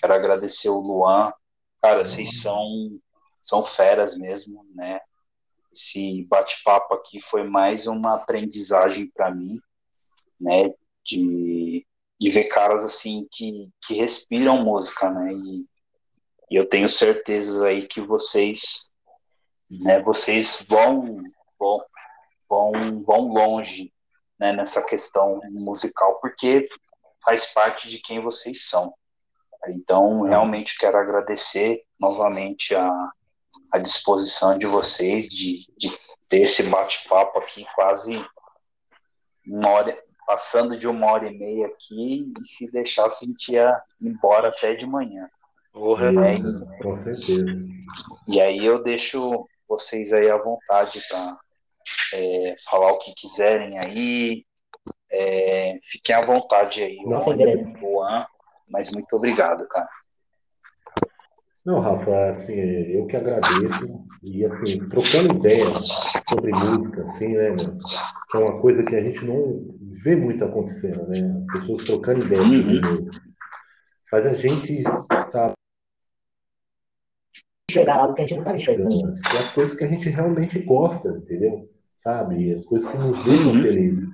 quero agradecer o Luan. Cara, vocês são, são feras mesmo, né? Esse bate-papo aqui foi mais uma aprendizagem para mim, né? De, de ver caras assim que, que respiram música, né? E, e eu tenho certeza aí que vocês né, vocês vão, vão, vão, vão longe né, nessa questão musical, porque faz parte de quem vocês são. Então, realmente quero agradecer novamente a, a disposição de vocês de, de ter esse bate-papo aqui, quase uma hora, passando de uma hora e meia aqui, e se deixasse a gente ia embora até de manhã. Porra, né? E, com certeza. E aí eu deixo vocês aí à vontade para é, falar o que quiserem aí. É, fiquem à vontade aí, Nossa, Juan, mas muito obrigado, cara. Não, Rafa, assim, eu que agradeço. E assim, trocando ideias sobre música, assim, né, que é uma coisa que a gente não vê muito acontecendo, né? As pessoas trocando ideias sobre uhum. música. Faz a gente, sabe, enxergar algo que a gente não está enxergando. E as coisas que a gente realmente gosta, entendeu? Sabe? As coisas que nos deixam uhum. felizes.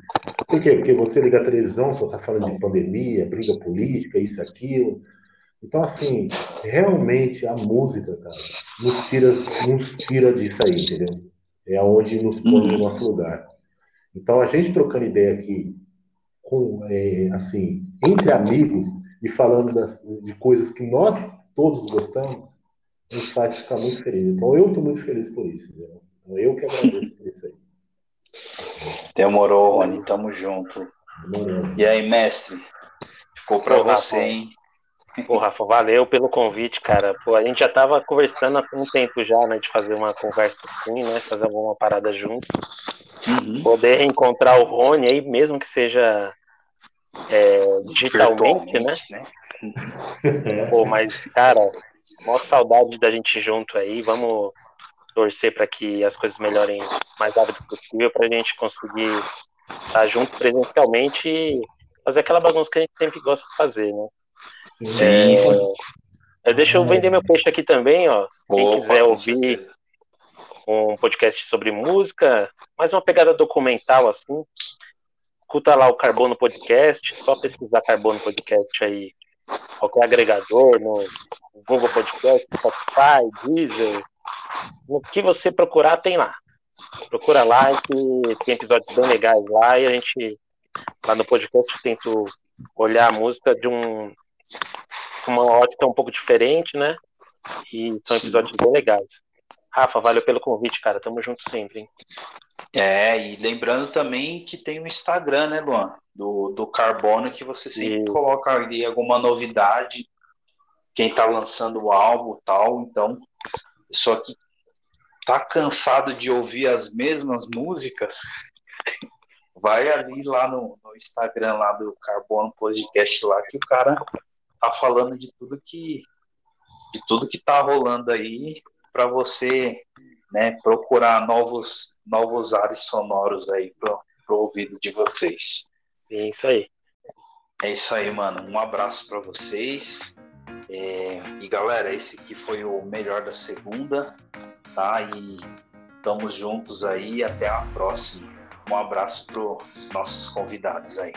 Por quê? Porque você liga a televisão, só está falando de pandemia, briga política, isso, aquilo. Então, assim, realmente a música, cara, nos tira, nos tira disso aí, entendeu? É onde nos põe no uhum. nosso lugar. Então, a gente trocando ideia aqui, com, é, assim, entre amigos e falando das, de coisas que nós todos gostamos, nos faz ficar muito feliz. Então eu estou muito feliz por isso. Entendeu? Então eu que agradeço por isso aí. Demorou, Rony. Tamo junto. Demorou. E aí, mestre? Ficou para você, hein? Pô, Rafa, valeu pelo convite, cara. Pô, a gente já tava conversando há um tempo já, né, de fazer uma conversa assim, né, fazer alguma parada junto. Uhum. Poder reencontrar o Rony aí, mesmo que seja é, digitalmente, né? né? Pô, mas, cara, maior saudade da gente junto aí. Vamos torcer para que as coisas melhorem o mais rápido possível para a gente conseguir estar junto presencialmente e fazer aquela bagunça que a gente sempre gosta de fazer, né? Sim. É, deixa eu vender meu peixe aqui também, ó. Quem Opa, quiser ouvir um podcast sobre música, mais uma pegada documental assim, escuta lá o Carbono Podcast, só pesquisar Carbono Podcast aí, qualquer agregador, no Google Podcast, Spotify, Deezer, no que você procurar tem lá. Procura lá que tem episódios bem legais lá e a gente lá no podcast eu tento olhar a música de um uma ótica um pouco diferente, né? E são episódios Sim. bem legais. Rafa, valeu pelo convite, cara. Tamo junto sempre, hein? É, e lembrando também que tem o Instagram, né, Luan? Do, do Carbono, que você sempre Sim. coloca ali alguma novidade, quem tá lançando o álbum tal. Então, só que tá cansado de ouvir as mesmas músicas, vai ali lá no, no, Instagram lá do Carbono Podcast lá que o cara tá falando de tudo que de tudo que tá rolando aí para você né, procurar novos novos ares sonoros aí pro, pro ouvido de vocês. É isso aí. É isso aí, mano. Um abraço para vocês. É, e galera, esse aqui foi o melhor da segunda, tá? E estamos juntos aí. Até a próxima. Um abraço para os nossos convidados aí.